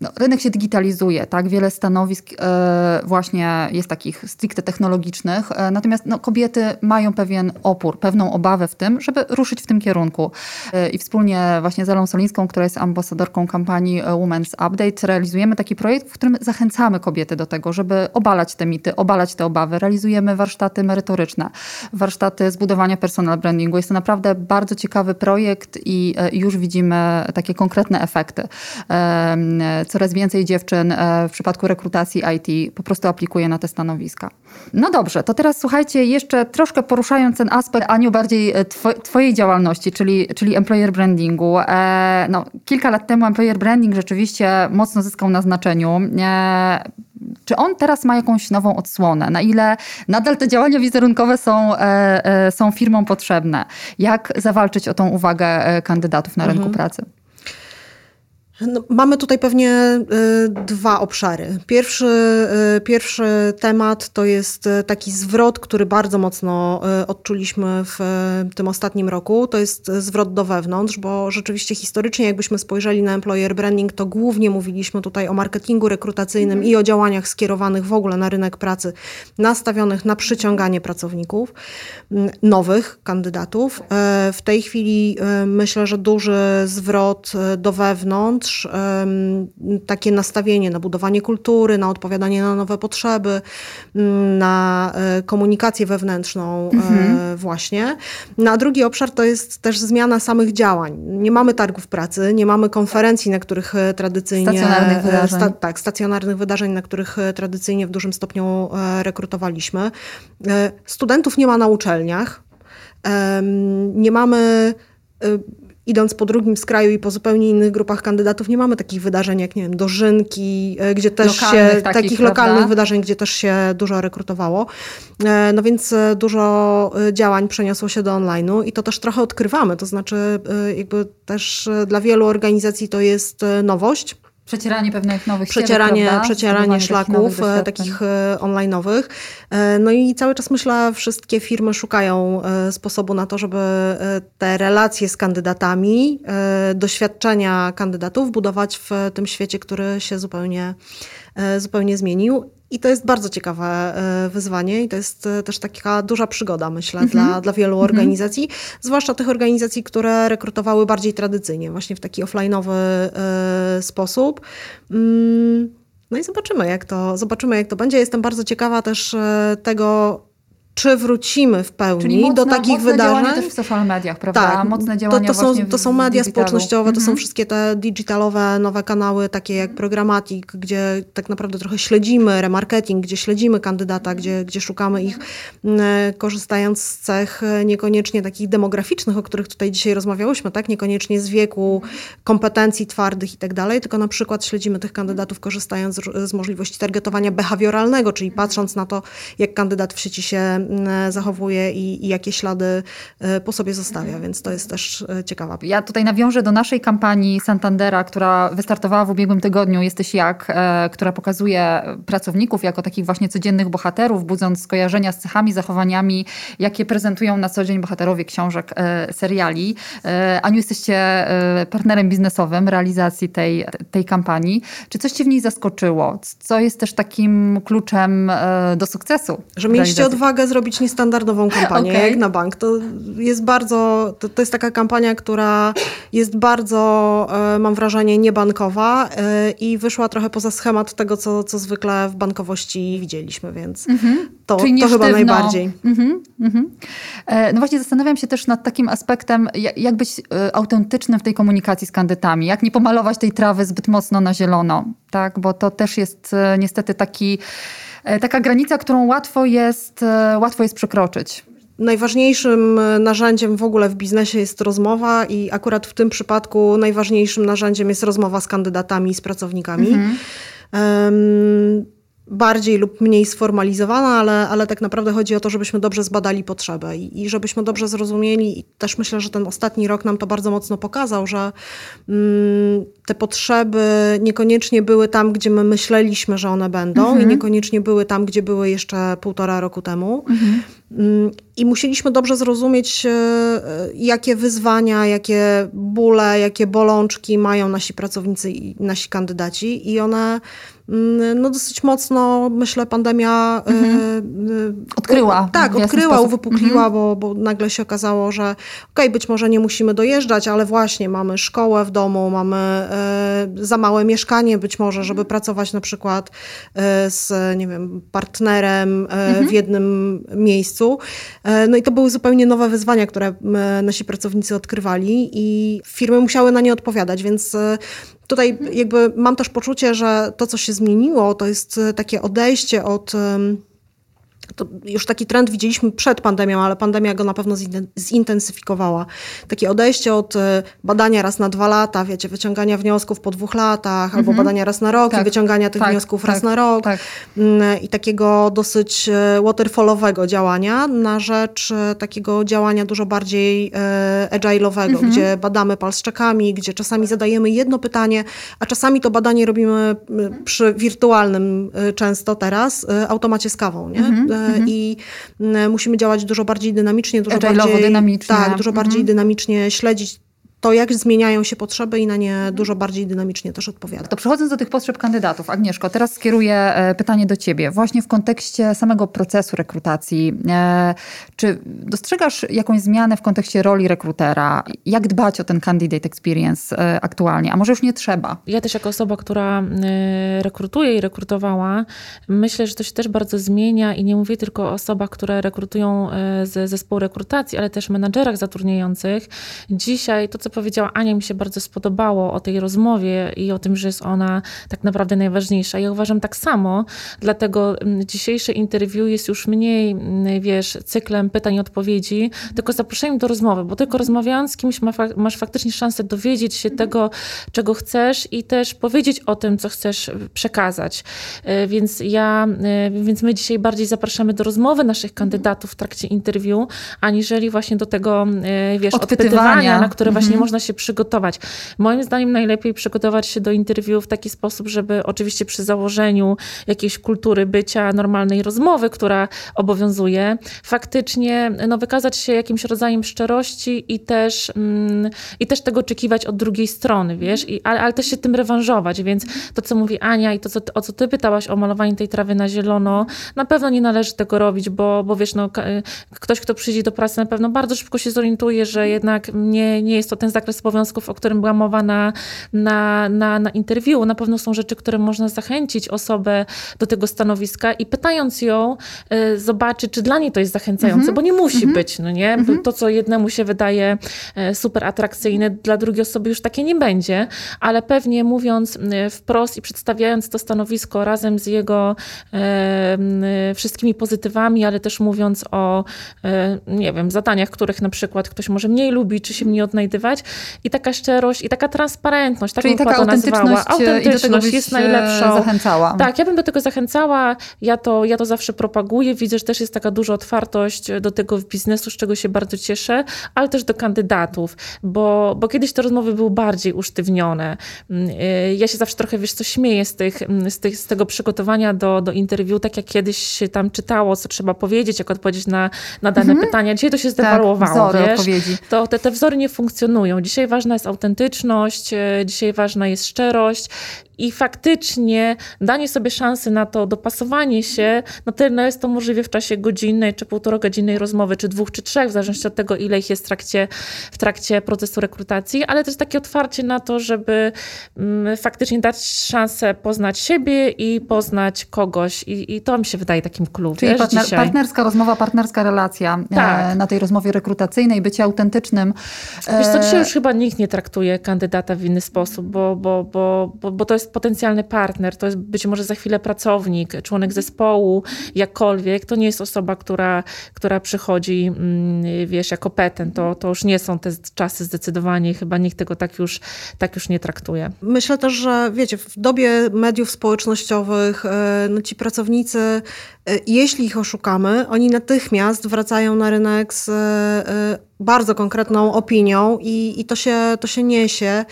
No, rynek się digitalizuje, tak? Wiele stanowisk e, właśnie jest takich stricte technologicznych, e, natomiast no, kobiety mają pewien opór, pewną obawę w tym, żeby ruszyć w tym kierunku. E, I wspólnie właśnie z Elą Solińską, która jest ambasadorką kampanii Women's Update, realizujemy taki projekt, w którym zachęcamy kobiety do tego, żeby obalać te mity, obalać te obawy. Realizujemy warsztaty merytoryczne, warsztaty zbudowania personal brandingu. Jest to naprawdę bardzo ciekawy projekt i już widzimy takie konkretne efekty coraz więcej dziewczyn e, w przypadku rekrutacji IT po prostu aplikuje na te stanowiska. No dobrze, to teraz słuchajcie, jeszcze troszkę poruszając ten aspekt, Aniu, bardziej e, twojej działalności, czyli, czyli employer brandingu. E, no, kilka lat temu employer branding rzeczywiście mocno zyskał na znaczeniu. Czy on teraz ma jakąś nową odsłonę? Na ile nadal te działania wizerunkowe są, są firmom potrzebne? Jak zawalczyć o tą uwagę kandydatów na rynku mhm. pracy? No, mamy tutaj pewnie y, dwa obszary. Pierwszy, y, pierwszy temat to jest y, taki zwrot, który bardzo mocno y, odczuliśmy w y, tym ostatnim roku. To jest zwrot do wewnątrz, bo rzeczywiście historycznie, jakbyśmy spojrzeli na employer branding, to głównie mówiliśmy tutaj o marketingu rekrutacyjnym mm. i o działaniach skierowanych w ogóle na rynek pracy, nastawionych na przyciąganie pracowników, nowych kandydatów. Y, w tej chwili myślę, że duży zwrot do wewnątrz, wewnątrz, takie nastawienie na budowanie kultury, na odpowiadanie na nowe potrzeby, mm, na e, komunikację wewnętrzną e, mhm. właśnie. No, a drugi obszar to jest też zmiana samych działań. Nie mamy targów pracy, nie mamy konferencji, na których e, tradycyjnie... Stacjonarnych wydarzeń. Sta, tak, stacjonarnych wydarzeń, na których tradycyjnie w dużym stopniu rekrutowaliśmy. Studentów nie ma na uczelniach. Nie mamy idąc po drugim skraju i po zupełnie innych grupach kandydatów, nie mamy takich wydarzeń jak, nie wiem, dożynki, e, gdzie też lokalnych się, takich, takich lokalnych wydarzeń, gdzie też się dużo rekrutowało. E, no więc e, dużo działań przeniosło się do online'u i to też trochę odkrywamy, to znaczy jakby też dla wielu organizacji to jest nowość. Przecieranie pewnych nowych Przecieranie, ścieżek, przecieranie szlaków takich, takich online'owych. No i cały czas myślę, wszystkie firmy szukają sposobu na to, żeby te relacje z kandydatami, doświadczenia kandydatów budować w tym świecie, który się zupełnie, zupełnie zmienił. I to jest bardzo ciekawe e, wyzwanie i to jest e, też taka duża przygoda, myślę, mm -hmm. dla, dla wielu mm -hmm. organizacji, zwłaszcza tych organizacji, które rekrutowały bardziej tradycyjnie, właśnie w taki offline'owy y, sposób. Mm, no i zobaczymy jak, to, zobaczymy, jak to będzie. Jestem bardzo ciekawa też tego, czy wrócimy w pełni mocne, do takich mocne wydarzeń. też w social mediach, prawda? Tak, mocne działania to, to są, to są media społecznościowe, to są mhm. wszystkie te digitalowe nowe kanały, takie jak Programmatic, gdzie tak naprawdę trochę śledzimy remarketing, gdzie śledzimy kandydata, gdzie, gdzie szukamy ich, korzystając z cech e, niekoniecznie takich demograficznych, o których tutaj dzisiaj rozmawiałyśmy, tak? Niekoniecznie z wieku, kompetencji twardych i tak dalej, tylko na przykład śledzimy tych kandydatów korzystając z, z możliwości targetowania behawioralnego, czyli patrząc na to, jak kandydat w sieci się zachowuje i, i, jakie ślady e, po sobie zostawia, więc to jest też e, ciekawa. Ja tutaj nawiążę do naszej kampanii Santandera, która wystartowała w ubiegłym tygodniu Jesteś jak, która pokazuje pracowników jako takich właśnie codziennych bohaterów, budząc skojarzenia z cechami, zachowaniami, jakie prezentują na co dzień bohaterowie książek, seriali. Aniu, jesteście partnerem biznesowym realizacji tej, tej kampanii. Czy coś Cię w niej zaskoczyło? Co jest też takim kluczem do sukcesu? Że mieliście odwagę zrobić niestandardową kampanię, okay. jak na bank. To jest bardzo, to, to jest taka kampania, która jest bardzo, e, mam wrażenie, niebankowa e, i wyszła trochę poza schemat tego, co, co zwykle w bankowości widzieliśmy, więc mm-hmm. to, to chyba najbardziej. Mm-hmm, mm-hmm. No właśnie zastanawiam się też nad takim aspektem, jak być autentycznym w tej komunikacji z kandydatami, jak nie pomalować tej trawy zbyt mocno na zielono, tak? bo to też jest niestety taki E, taka granica, którą łatwo jest, e, łatwo jest przekroczyć. Najważniejszym e, narzędziem w ogóle w biznesie jest rozmowa, i akurat w tym przypadku najważniejszym narzędziem jest rozmowa z kandydatami, z pracownikami. Mhm. Um, bardziej lub mniej sformalizowana, ale, ale tak naprawdę chodzi o to, żebyśmy dobrze zbadali potrzebę i, i żebyśmy dobrze zrozumieli. I też myślę, że ten ostatni rok nam to bardzo mocno pokazał, że mm, te potrzeby niekoniecznie były tam, gdzie my myśleliśmy, że one będą, mhm. i niekoniecznie były tam, gdzie były jeszcze półtora roku temu. Mhm. Mm, I musieliśmy dobrze zrozumieć, e, jakie wyzwania, jakie bóle, jakie bolączki mają nasi pracownicy i nasi kandydaci, i one Mm, no dosyć mocno, myślę, pandemia e, mhm. odkryła. Tak, odkryła, sposób. uwypukliła, mhm. bo, bo nagle się okazało, że okej, okay, być może nie musimy dojeżdżać, ale właśnie mamy szkołę w domu, mamy e, za małe mieszkanie być może, żeby pracować na przykład e, z, nie wiem, partnerem mhm. w jednym miejscu. No i to były zupełnie nowe wyzwania, które nasi pracownicy odkrywali i firmy musiały na nie odpowiadać, więc Tutaj jakby mam też poczucie, że to, co się zmieniło, to jest e, takie odejście od to już taki trend widzieliśmy przed pandemią, ale pandemia go na pewno zintensyfikowała. Takie odejście od e, badania raz na dwa lata, wiecie, wyciągania wniosków po dwóch latach, mhm. albo badania raz na rok tak. i wyciągania tych tak, wniosków tak, raz na rok. Tak. Mm, I takiego dosyć e, waterfallowego działania na rzecz e, takiego działania dużo bardziej agile'owego, mhm. gdzie badamy palszczekami, gdzie czasami zadajemy jedno pytanie, a czasami to badanie robimy przy wirtualnym często teraz automacie z kawą, nie? Mhm mhm. i musimy działać dużo bardziej dynamicznie, dużo bardziej, dynamicznie. Tak, dużo bardziej mhm. dynamicznie śledzić to, jak zmieniają się potrzeby i na nie dużo bardziej dynamicznie też odpowiada. To przechodząc do tych potrzeb kandydatów, Agnieszko, teraz skieruję e, pytanie do Ciebie. Właśnie w kontekście samego procesu rekrutacji. E, czy dostrzegasz jakąś zmianę w kontekście roli rekrutera? Jak dbać o ten candidate experience e, aktualnie? A może już nie trzeba? Ja też jako osoba, która rekrutuje i rekrutowała, myślę, że to się też bardzo zmienia i nie mówię tylko o osobach, które rekrutują z zespołu rekrutacji, ale też menadżerach zatrudniających. Dzisiaj to, co powiedziała Ania, mi się bardzo spodobało o tej rozmowie i o tym, że jest ona tak naprawdę najważniejsza. Ja uważam tak samo, dlatego mm, dzisiejsze interview jest już mniej, mm, wiesz, cyklem pytań i odpowiedzi, tylko zaproszeniem do rozmowy, bo tylko rozmawiając z kimś masz faktycznie szansę dowiedzieć się tego, czego chcesz i też powiedzieć o tym, co chcesz przekazać. E, więc ja, e, więc my dzisiaj bardziej zapraszamy do rozmowy naszych kandydatów w trakcie interview, aniżeli właśnie do tego, e, wiesz, odpytywania, na które właśnie można się przygotować. Moim zdaniem najlepiej przygotować się do interwiu w taki sposób, żeby oczywiście przy założeniu jakiejś kultury bycia, normalnej rozmowy, która obowiązuje, faktycznie no, wykazać się jakimś rodzajem szczerości i też, mm, i też tego oczekiwać od drugiej strony, wiesz, I, ale, ale też się tym rewanżować, więc to, co mówi Ania i to, co, o co ty pytałaś o malowanie tej trawy na zielono, na pewno nie należy tego robić, bo, bo wiesz, no, ktoś, kto przyjdzie do pracy na pewno bardzo szybko się zorientuje, że jednak nie, nie jest to ten zakres obowiązków, o którym była mowa na, na, na, na interwiu. Na pewno są rzeczy, które można zachęcić osobę do tego stanowiska i pytając ją, y, zobaczy, czy dla niej to jest zachęcające, mm -hmm. bo nie musi mm -hmm. być, no nie? Mm -hmm. To, co jednemu się wydaje y, super atrakcyjne, dla drugiej osoby już takie nie będzie, ale pewnie mówiąc y, wprost i przedstawiając to stanowisko razem z jego wszystkimi pozytywami, ale też mówiąc o, nie wiem, zadaniach, których na przykład ktoś może mniej lubi, czy się mniej odnajdywać, i taka szczerość, i taka transparentność, tak Czyli taka autentyczność, autentyczność jest najlepszą. zachęcała. Tak, ja bym do tego zachęcała, ja to, ja to zawsze propaguję, widzę, że też jest taka duża otwartość do tego w biznesu, z czego się bardzo cieszę, ale też do kandydatów, bo, bo kiedyś te rozmowy były bardziej usztywnione. Mm, y, ja się zawsze trochę, wiesz, co śmieję z, tych, mm, z, tych, z tego przygotowania do, do interwiu, tak jak kiedyś się tam czytało, co trzeba powiedzieć, jak odpowiedzieć na, na dane mhm. pytania. Dzisiaj to się zdewaluowało, tak, wiesz? Odpowiedzi. To te, te wzory nie funkcjonują. Dzisiaj ważna jest autentyczność, e, dzisiaj ważna jest szczerość i faktycznie danie sobie szansy na to dopasowanie się, na tyle jest to możliwe w czasie godzinnej czy półtora godzinnej rozmowy, czy dwóch, czy trzech, w zależności od tego, ile ich jest w trakcie, w trakcie procesu rekrutacji, ale też takie otwarcie na to, żeby mm, faktycznie dać szansę poznać siebie i poznać kogoś i, i to mi się wydaje takim kluczem. Czyli partner, partnerska rozmowa, partnerska relacja e, tak. na tej rozmowie rekrutacyjnej, bycie autentycznym. Wiesz co, dzisiaj już chyba nikt nie traktuje kandydata w inny sposób, bo, bo, bo, bo, bo to jest potencjalny partner, to jest być może za chwilę pracownik, członek zespołu, jakkolwiek. To nie jest osoba, która, która przychodzi, mm, wiesz, jako petent. To, to już nie są te czasy zdecydowanie. Chyba nikt tego tak już, tak już nie traktuje. Myślę też, że wiecie, w dobie mediów społecznościowych e, no ci pracownicy, e, jeśli ich oszukamy, oni natychmiast wracają na rynek z e, bardzo konkretną opinią i, i to, się, to się niesie.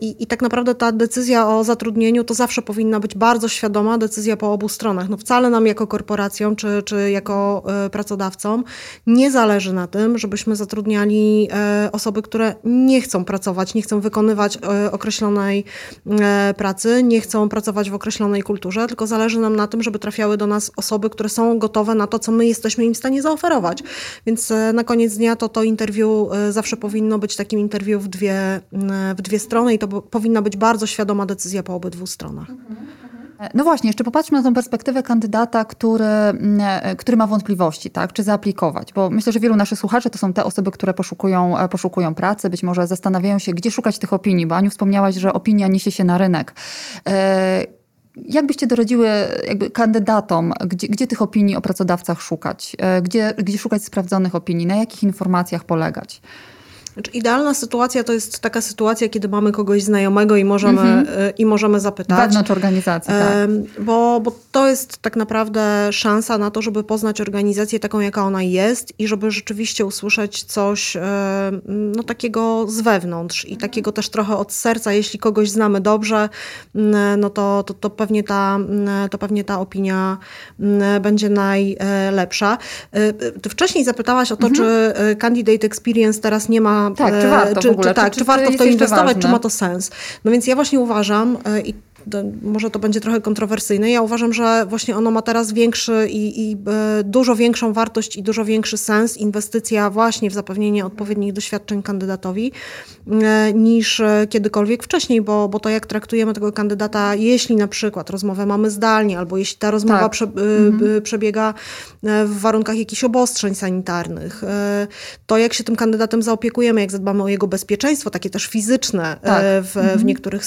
I, I tak naprawdę ta decyzja o zatrudnieniu to zawsze powinna być bardzo świadoma decyzja po obu stronach. No wcale nam jako korporacjom czy, czy jako y, pracodawcom nie zależy na tym, żebyśmy zatrudniali y, osoby, które nie chcą pracować, nie chcą wykonywać y, określonej pracy, nie chcą pracować w określonej kulturze, tylko zależy nam na tym, żeby trafiały do nas osoby, które są gotowe na to, co my jesteśmy im w stanie zaoferować. Więc na koniec dnia to to interwiu e, zawsze powinno być takim interwiu w dwie, w dwie strony i to powinna być bardzo świadoma decyzja po obydwu stronach. No właśnie, jeszcze popatrzmy na tę perspektywę kandydata, który, e, który ma wątpliwości, tak? czy zaaplikować, bo myślę, że wielu naszych słuchaczy to są te osoby, które poszukują, e, poszukują pracy, być może zastanawiają się, gdzie szukać tych opinii, bo Aniu wspomniałaś, że opinia niesie się na rynek. Jak byście doradziły jakby kandydatom, gdzie, gdzie tych opinii o pracodawcach szukać? E, gdzie, gdzie szukać sprawdzonych opinii? Na jakich informacjach polegać? Znaczy, idealna sytuacja to jest taka sytuacja, kiedy mamy kogoś znajomego i możemy, mm -hmm. i możemy zapytać. Wewnątrz organizacji, tak. Bo, bo to jest tak naprawdę szansa na to, żeby poznać organizację taką, jaka ona jest i żeby rzeczywiście usłyszeć coś no, takiego z wewnątrz i takiego też trochę od serca. Jeśli kogoś znamy dobrze, no to, to, to, pewnie, ta, to pewnie ta opinia będzie najlepsza. E, ty wcześniej zapytałaś o to, -hmm. czy e, Candidate Experience teraz nie ma tak, czy warto czy, w ogóle? Czy, tak, czy, czy warto w to inwestować, ważne? czy ma to sens? No więc ja właśnie uważam e, i może to będzie trochę kontrowersyjne. Ja uważam, że właśnie ono ma teraz większy i, i e, dużo większą wartość i dużo większy sens, inwestycja właśnie w zapewnienie odpowiednich doświadczeń kandydatowi e, niż e, kiedykolwiek wcześniej, bo, bo to jak traktujemy tego kandydata, jeśli na przykład rozmowę mamy zdalnie, albo jeśli ta rozmowa tak. prze, mhm. przebiega w warunkach jakichś obostrzeń sanitarnych, to jak się tym kandydatem zaopiekujemy, jak zadbamy o jego bezpieczeństwo, takie też fizyczne tak. w, mhm. w niektórych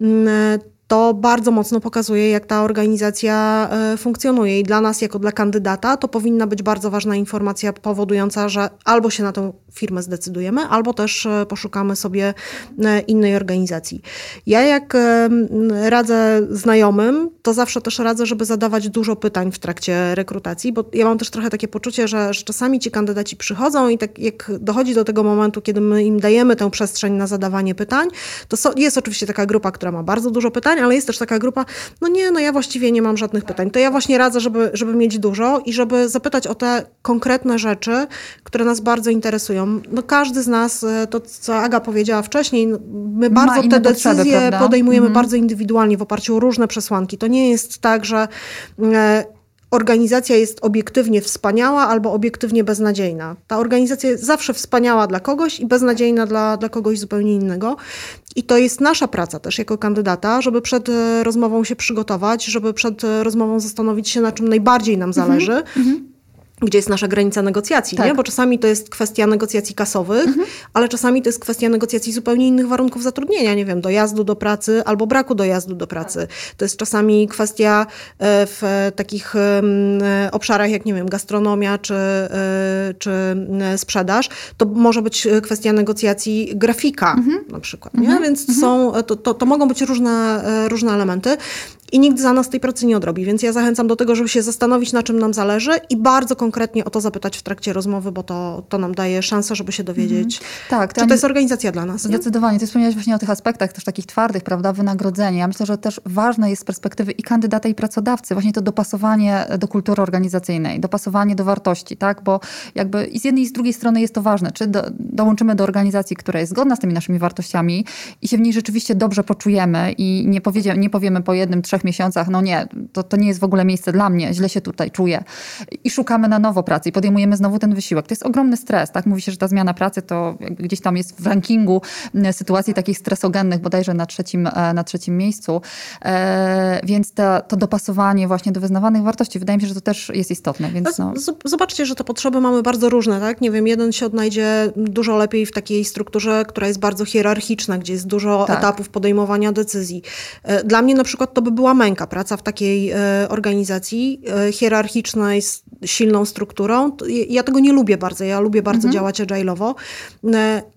mhm. Sytuacjach, to bardzo mocno pokazuje, jak ta organizacja e, funkcjonuje. I dla nas, jako dla kandydata, to powinna być bardzo ważna informacja powodująca, że albo się na tę firmę zdecydujemy, albo też e, poszukamy sobie e, innej organizacji. Ja, jak radzę znajomym, to zawsze też radzę, żeby zadawać dużo pytań w trakcie rekrutacji, bo ja mam też trochę takie poczucie, że, że czasami ci kandydaci przychodzą i tak jak dochodzi do tego momentu, kiedy my im dajemy tę przestrzeń na zadawanie pytań, to jest oczywiście taka grupa, która ma bardzo dużo pytań, ale jest też taka grupa, no nie, no ja właściwie nie mam żadnych pytań. To ja właśnie radzę, żeby, żeby mieć dużo i żeby zapytać o te konkretne rzeczy, które nas bardzo interesują. No każdy z nas, e, to co Aga powiedziała wcześniej, no, my bardzo te decyzje potrzeby, podejmujemy mhm. bardzo indywidualnie w oparciu o różne przesłanki. To nie jest tak, że e, organizacja jest obiektywnie wspaniała albo obiektywnie beznadziejna. Ta organizacja jest zawsze wspaniała dla kogoś i beznadziejna dla, dla kogoś zupełnie innego. I to jest nasza praca też jako kandydata, żeby przed e, rozmową się przygotować, żeby przed e, rozmową zastanowić się, na czym najbardziej nam zależy. Mm -hmm gdzie jest nasza granica negocjacji, tak. nie? bo czasami to jest kwestia negocjacji kasowych, mhm. ale czasami to jest kwestia negocjacji zupełnie innych warunków zatrudnienia, nie wiem, dojazdu do pracy albo braku dojazdu do pracy. To jest czasami kwestia e, w takich e, obszarach jak, nie wiem, gastronomia czy, e, czy sprzedaż. To może być kwestia negocjacji grafika mhm. na przykład, nie? Mhm. Więc to, mhm. są, to, to, to mogą być różne, różne elementy i nikt za nas tej pracy nie odrobi. Więc ja zachęcam do tego, żeby się zastanowić, na czym nam zależy i bardzo konkretnie o to zapytać w trakcie rozmowy, bo to, to nam daje szansę, żeby się dowiedzieć, mhm. tak, czy to jest organizacja dla nas. Zdecydowanie. Nie? Ty wspomniałeś właśnie o tych aspektach też takich twardych, prawda, wynagrodzenia. Ja myślę, że też ważne jest z perspektywy i kandydata, i pracodawcy właśnie to dopasowanie do kultury organizacyjnej, dopasowanie do wartości, tak, bo jakby i z jednej i z drugiej strony jest to ważne, czy do, dołączymy do organizacji, która jest zgodna z tymi naszymi wartościami i się w niej rzeczywiście dobrze poczujemy i nie, powiedzie, nie powiemy po jednym, trzech miesiącach, no nie, to, to nie jest w ogóle miejsce dla mnie, źle się tutaj czuję. I szukamy na nowo pracy i podejmujemy znowu ten wysiłek. To jest ogromny stres, tak? Mówi się, że ta zmiana pracy to gdzieś tam jest w rankingu sytuacji takich stresogennych, bodajże na trzecim, e, na trzecim miejscu. E, więc to, to dopasowanie właśnie do wyznawanych wartości, wydaje mi się, że to też jest istotne. Więc no. Zobaczcie, że te potrzeby mamy bardzo różne, tak? Nie wiem, jeden się odnajdzie dużo lepiej w takiej strukturze, która jest bardzo hierarchiczna, gdzie jest dużo tak. etapów podejmowania decyzji. E, dla mnie na przykład to by była męka, praca w takiej e, organizacji e, hierarchicznej z silną strukturą. Ja tego nie lubię bardzo. Ja lubię bardzo mhm. działać agile'owo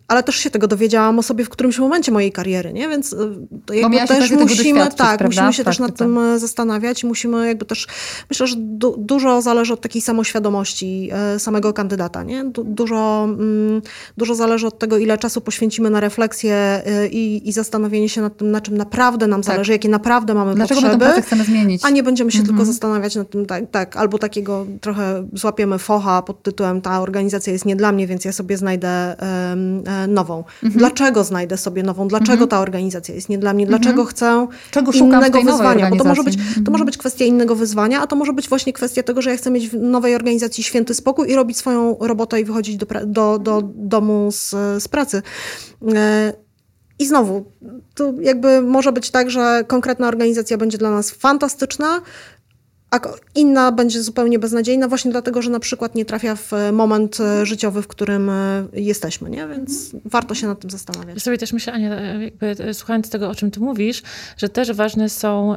ale też się tego dowiedziałam o sobie w którymś momencie mojej kariery, nie? Więc to jakby też musimy, tak, musimy się też nad tym e, zastanawiać. Musimy jakby też, myślę, że du dużo zależy od takiej samoświadomości e, samego kandydata, nie? Du dużo, mm, dużo zależy od tego, ile czasu poświęcimy na refleksję e, i, i zastanowienie się nad tym, na czym naprawdę nam tak. zależy, jakie naprawdę mamy Dlaczego potrzeby. Dlaczego chcemy zmienić? A nie będziemy się tylko mhm. zastanawiać nad tym, tak, tak, albo takiego trochę złapiemy focha pod tytułem ta organizacja jest nie dla mnie, więc ja sobie znajdę um, nową. Mhm. Dlaczego znajdę sobie nową? Dlaczego mhm. ta organizacja jest nie dla mnie? Dlaczego mhm. chcę Czego innego wyzwania? Bo to może, być, to może być kwestia innego wyzwania, a to może być właśnie kwestia tego, że ja chcę mieć w nowej organizacji święty spokój i robić swoją robotę i wychodzić do, do, do domu z, z pracy. E, I znowu, to jakby może być tak, że konkretna organizacja będzie dla nas fantastyczna, a inna będzie zupełnie beznadziejna właśnie dlatego, że na przykład nie trafia w e, moment e, życiowy, w którym e, jesteśmy, nie? Więc mhm. warto się nad tym zastanawiać. Ja sobie też myślę, Ania, jakby słuchając tego, o czym ty mówisz, że też ważne są,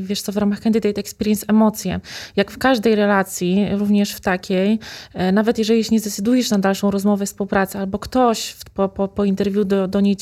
wiesz co, w ramach candidate experience emocje. Jak w każdej relacji, również w takiej, nawet jeżeli się nie zdecydujesz na dalszą rozmowę, współpracę, albo ktoś po, po, po interwiu do, do, niej,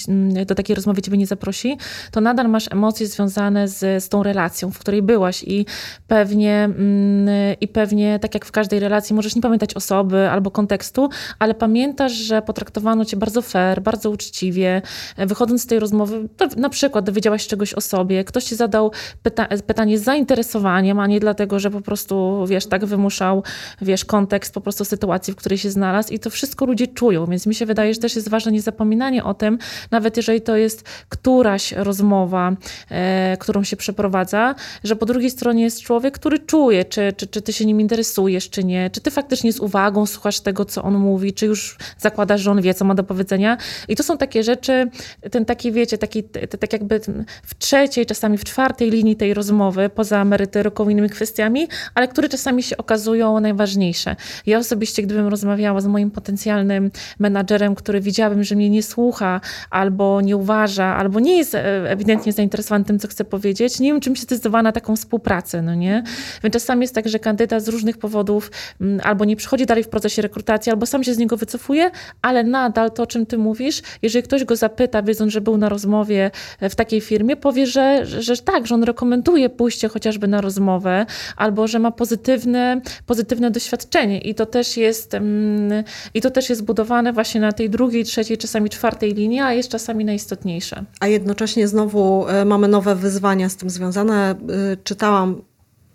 do takiej rozmowy ciebie nie zaprosi, to nadal masz emocje związane z, z tą relacją, w której byłaś i pewnie mm, i pewnie tak jak w każdej relacji możesz nie pamiętać osoby albo kontekstu, ale pamiętasz, że potraktowano cię bardzo fair, bardzo uczciwie. Wychodząc z tej rozmowy, na przykład dowiedziałaś czegoś o sobie, ktoś ci zadał pyta pytanie z zainteresowaniem, a nie dlatego, że po prostu, wiesz, tak wymuszał, wiesz, kontekst po prostu sytuacji, w której się znalazł i to wszystko ludzie czują, więc mi się wydaje, że też jest ważne niezapominanie o tym, nawet jeżeli to jest któraś rozmowa, e, którą się przeprowadza, że po drugiej stronie jest człowiek, człowiek, który czuje, czy, czy, czy ty się nim interesujesz, czy nie, czy ty faktycznie z uwagą słuchasz tego, co on mówi, czy już zakładasz, że on wie, co ma do powiedzenia. I to są takie rzeczy, ten taki, wiecie, taki, tak jakby w trzeciej, czasami w czwartej linii tej rozmowy, poza merytoryką i innymi kwestiami, ale które czasami się okazują najważniejsze. Ja osobiście, gdybym rozmawiała z moim potencjalnym menadżerem, który widziałabym, że mnie nie słucha, albo nie uważa, albo nie jest e, ewidentnie zainteresowany tym, co chcę powiedzieć, nie wiem, czym się zdecydowana na taką współpracę, no nie? Więc czasami jest tak, że kandydat z różnych powodów mm, albo nie przychodzi dalej w procesie rekrutacji, albo sam się z niego wycofuje, ale nadal to, o czym ty mówisz, jeżeli ktoś go zapyta, wiedząc, że był na rozmowie e, w takiej firmie, powie, że, że, tak, że on rekomenduje pójście chociażby na rozmowę, albo że ma pozytywne, pozytywne doświadczenie i to też jest mm, i to też jest budowane właśnie na tej drugiej, trzeciej, czasami czwartej linii, a jest czasami najistotniejsze. A jednocześnie znowu e, mamy nowe wyzwania z tym związane. E, czytałam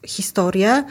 historię,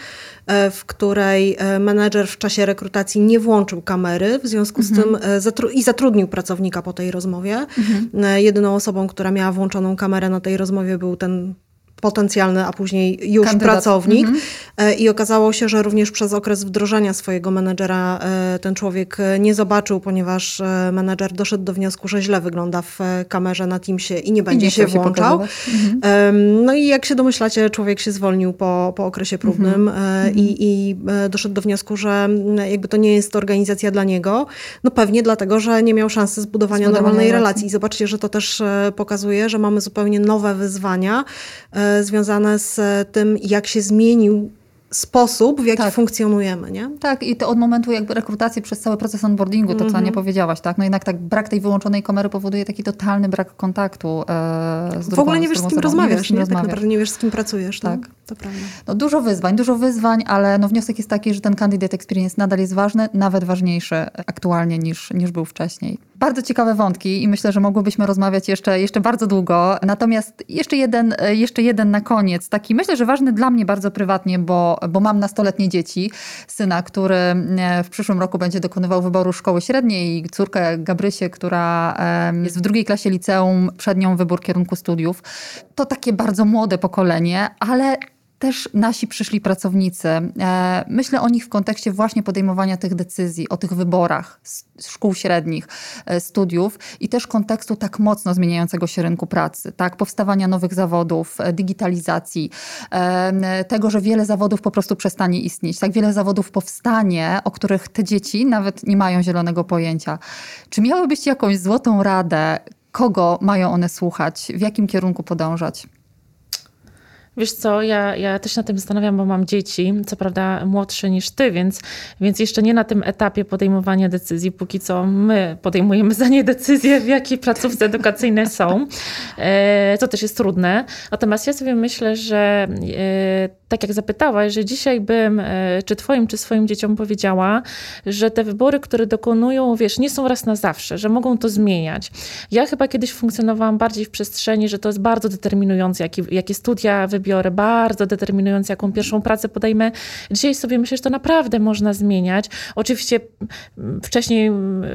e, w której e, menedżer w czasie rekrutacji nie włączył kamery, w związku z mhm. tym e, zatru i zatrudnił pracownika po tej rozmowie. Mhm. Jedyną osobą, która miała włączoną kamerę na tej rozmowie był ten potencjalny, a później już Kandydat. pracownik. Mhm. E, I okazało się, że również przez okres wdrożenia swojego menedżera e, ten człowiek e, nie zobaczył, ponieważ menedżer doszedł do wniosku, że źle wygląda w kamerze na Teamsie i nie będzie I nie się włączał. mhm. No i jak się domyślacie, człowiek się zwolnił po, po okresie próbnym mhm. i, i doszedł do wniosku, że jakby to nie jest organizacja dla niego. No pewnie dlatego, że nie miał szansy zbudowania, zbudowania normalnej relacji. relacji. I zobaczcie, że to też pokazuje, że mamy zupełnie nowe wyzwania związane z tym, jak się zmienił sposób, w jaki tak. funkcjonujemy, nie? Tak, i to od momentu jakby rekrutacji przez cały proces onboardingu, to co mm -hmm. nie powiedziałaś, tak? No jednak tak brak tej wyłączonej kamery powoduje taki totalny brak kontaktu e, z drugą, W ogóle nie wiesz, z kim rozmawiasz, nie? nie? Tak naprawdę nie wiesz, z kim pracujesz, tak? No? To prawda. No, dużo wyzwań, dużo wyzwań, ale no wniosek jest taki, że ten candidate experience nadal jest ważny, nawet ważniejszy aktualnie niż, niż był wcześniej. Bardzo ciekawe wątki i myślę, że mogłybyśmy rozmawiać jeszcze, jeszcze bardzo długo. Natomiast jeszcze jeden, jeszcze jeden na koniec, taki myślę, że ważny dla mnie bardzo prywatnie, bo, bo mam nastoletnie dzieci, syna, który e, w przyszłym roku będzie dokonywał wyboru szkoły średniej i córkę Gabrysię, która jest w drugiej klasie liceum, przed nią wybór kierunku studiów. To takie bardzo młode pokolenie, ale też nasi przyszli pracownicy. E, myślę o nich w kontekście właśnie podejmowania tych decyzji, o tych wyborach szkół średnich, e, studiów i też kontekstu tak mocno zmieniającego się rynku pracy, tak? powstawania nowych zawodów, e, digitalizacji, tego, że wiele zawodów po prostu przestanie istnieć, tak wiele zawodów powstanie, o których te dzieci nawet nie mają zielonego pojęcia. Czy miałybyście jakąś złotą radę, kogo mają one słuchać, w jakim kierunku podążać? Wiesz co, ja, ja też na tym zastanawiam, bo mam dzieci, co prawda młodsze niż ty, więc, więc jeszcze nie na tym etapie podejmowania decyzji, póki co my podejmujemy za nie decyzje, w jakiej placówce edukacyjne są. E, to też jest trudne. Natomiast ja sobie myślę, że e, tak jak zapytałaś, że dzisiaj bym, e, czy twoim, czy swoim dzieciom powiedziała, że te wybory, które dokonują, wiesz, nie są raz na zawsze, że mogą to zmieniać. Ja chyba kiedyś funkcjonowałam bardziej w przestrzeni, że to jest bardzo determinujące, jakie, jakie studia wybiorę, bardzo determinujące, jaką pierwszą pracę podejmę. Dzisiaj sobie myślę, że to naprawdę można zmieniać. Oczywiście wcześniej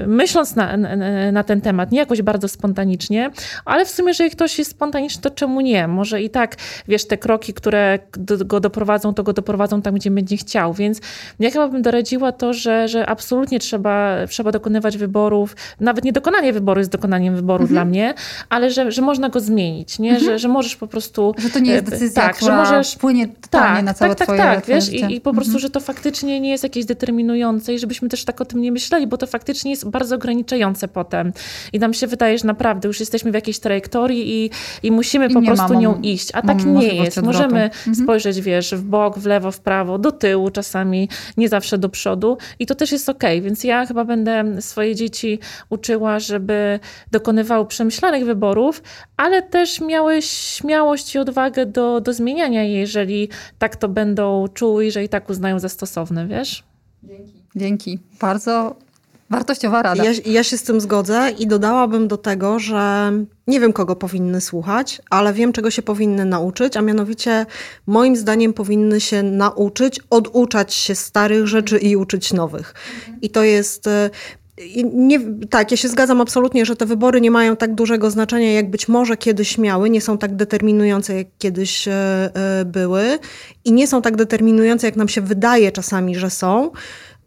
myśląc na, na, na ten temat, nie jakoś bardzo spontanicznie, ale w sumie, jeżeli ktoś jest spontaniczny, to czemu nie? Może i tak, wiesz, te kroki, które go doprowadzą, to go doprowadzą tam, gdzie będzie chciał. Więc ja chyba bym doradziła to, że, że absolutnie trzeba, trzeba dokonywać wyborów. Nawet nie dokonanie wyboru jest dokonaniem wyboru mhm. dla mnie, ale że, że można go zmienić, nie? Mhm. Że, że możesz po prostu... Że to nie jest e, decyzja, tak, która że możesz, wpłynie totalnie tak, na całe tak, tak, twoje tak, wiesz, i, i, po prostu, mhm. że to faktycznie nie jest jakieś determinujące i żebyśmy też tak o tym nie myśleli, bo to faktycznie jest bardzo ograniczające potem. I nam się wydaje, że naprawdę już jesteśmy w jakiejś trajektorii i, i musimy I po prostu nią iść. A tak nie jest. Możemy mhm. spojrzeć, wiesz, w bok, w lewo, w prawo, do tyłu czasami, nie zawsze do przodu i to też jest ok, więc ja chyba będę swoje dzieci uczyła, żeby dokonywały przemyślanych wyborów, ale też miały śmiałość i odwagę do, do zmieniania jej, jeżeli tak to będą czuły i że i tak uznają za stosowne, wiesz? Dzięki. Dzięki. Bardzo Wartościowa rada. Ja, ja, się z tym zgodzę i dodałabym do tego, że nie wiem, kogo powinny słuchać, ale wiem, czego się powinny nauczyć, a mianowicie moim zdaniem powinny się nauczyć oduczać się starych rzeczy i uczyć nowych. I to jest. E, nie, tak, ja się zgadzam absolutnie, że te wybory nie mają tak dużego znaczenia, jak być może kiedyś miały, nie są tak determinujące, jak kiedyś e, e, były i nie są tak determinujące, jak nam się wydaje czasami, że są.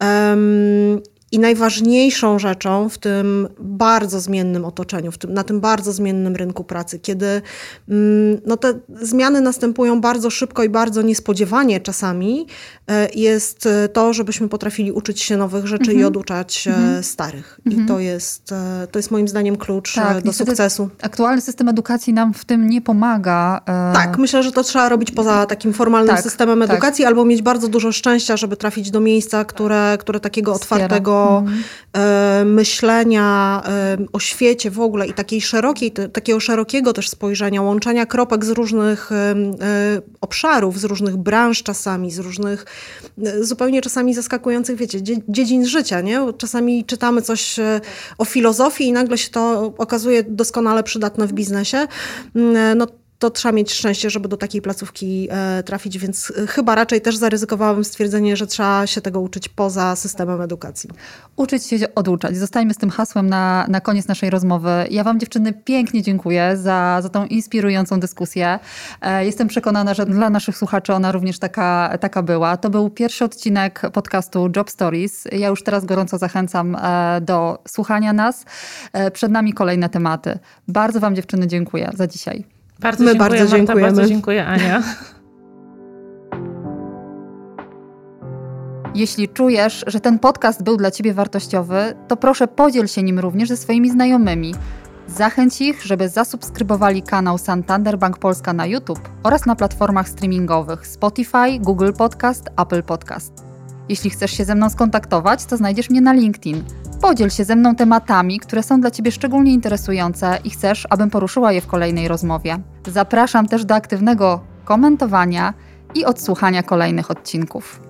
Um, i najważniejszą rzeczą w tym bardzo zmiennym otoczeniu, tym, na tym bardzo zmiennym rynku pracy, kiedy mm, no, te zmiany następują bardzo szybko i bardzo niespodziewanie czasami, e, jest to, żebyśmy potrafili uczyć się nowych rzeczy i mhm. oduczać mm starych. I mhm. to jest, e, to jest moim zdaniem klucz tak, do sukcesu. Aktualny system edukacji nam w tym nie pomaga. Tak, myślę, że to trzeba robić poza takim formalnym tak, systemem tak. edukacji, tak. albo mieć bardzo dużo szczęścia, żeby trafić do miejsca, które, które takiego otwartego mm. myślenia o świecie w ogóle i takiej szerokiej, takiego szerokiego też spojrzenia, łączenia kropek z różnych e, obszarów, z różnych branż czasami, z różnych e, zupełnie czasami zaskakujących, wiecie, dziedzin życia, nie? Czasami czytamy coś o filozofii i nagle się to okazuje doskonale przydatne w biznesie. Mm, no to trzeba mieć szczęście, żeby do takiej placówki e, trafić, więc e, chyba raczej też zaryzykowałabym stwierdzenie, że trzeba się tego uczyć poza systemem edukacji. Uczyć się oduczać. Zostańmy z tym hasłem na, na koniec naszej rozmowy. Ja Wam, dziewczyny, pięknie dziękuję za, za tą inspirującą dyskusję. E, jestem przekonana, że dla naszych słuchaczy ona również taka, taka była. To był pierwszy odcinek podcastu Job Stories. Ja już teraz gorąco zachęcam do słuchania nas. Przed nami kolejne tematy. Bardzo Wam, dziewczyny, dziękuję za dzisiaj. Bardzo My dziękuję, bardzo Marta, dziękujemy. Bardzo dziękuję, Ania. [laughs] Jeśli czujesz, że ten podcast był dla Ciebie wartościowy, to proszę podziel się nim również ze swoimi znajomymi. Zachęć ich, żeby zasubskrybowali kanał Santander Bank Polska na YouTube oraz na platformach streamingowych Spotify, Google Podcast, Apple Podcast. Jeśli chcesz się ze mną skontaktować, to znajdziesz mnie na LinkedIn. Podziel się ze mną tematami, które są dla Ciebie szczególnie interesujące i chcesz, abym poruszyła je w kolejnej rozmowie. Zapraszam też do aktywnego komentowania i odsłuchania kolejnych odcinków.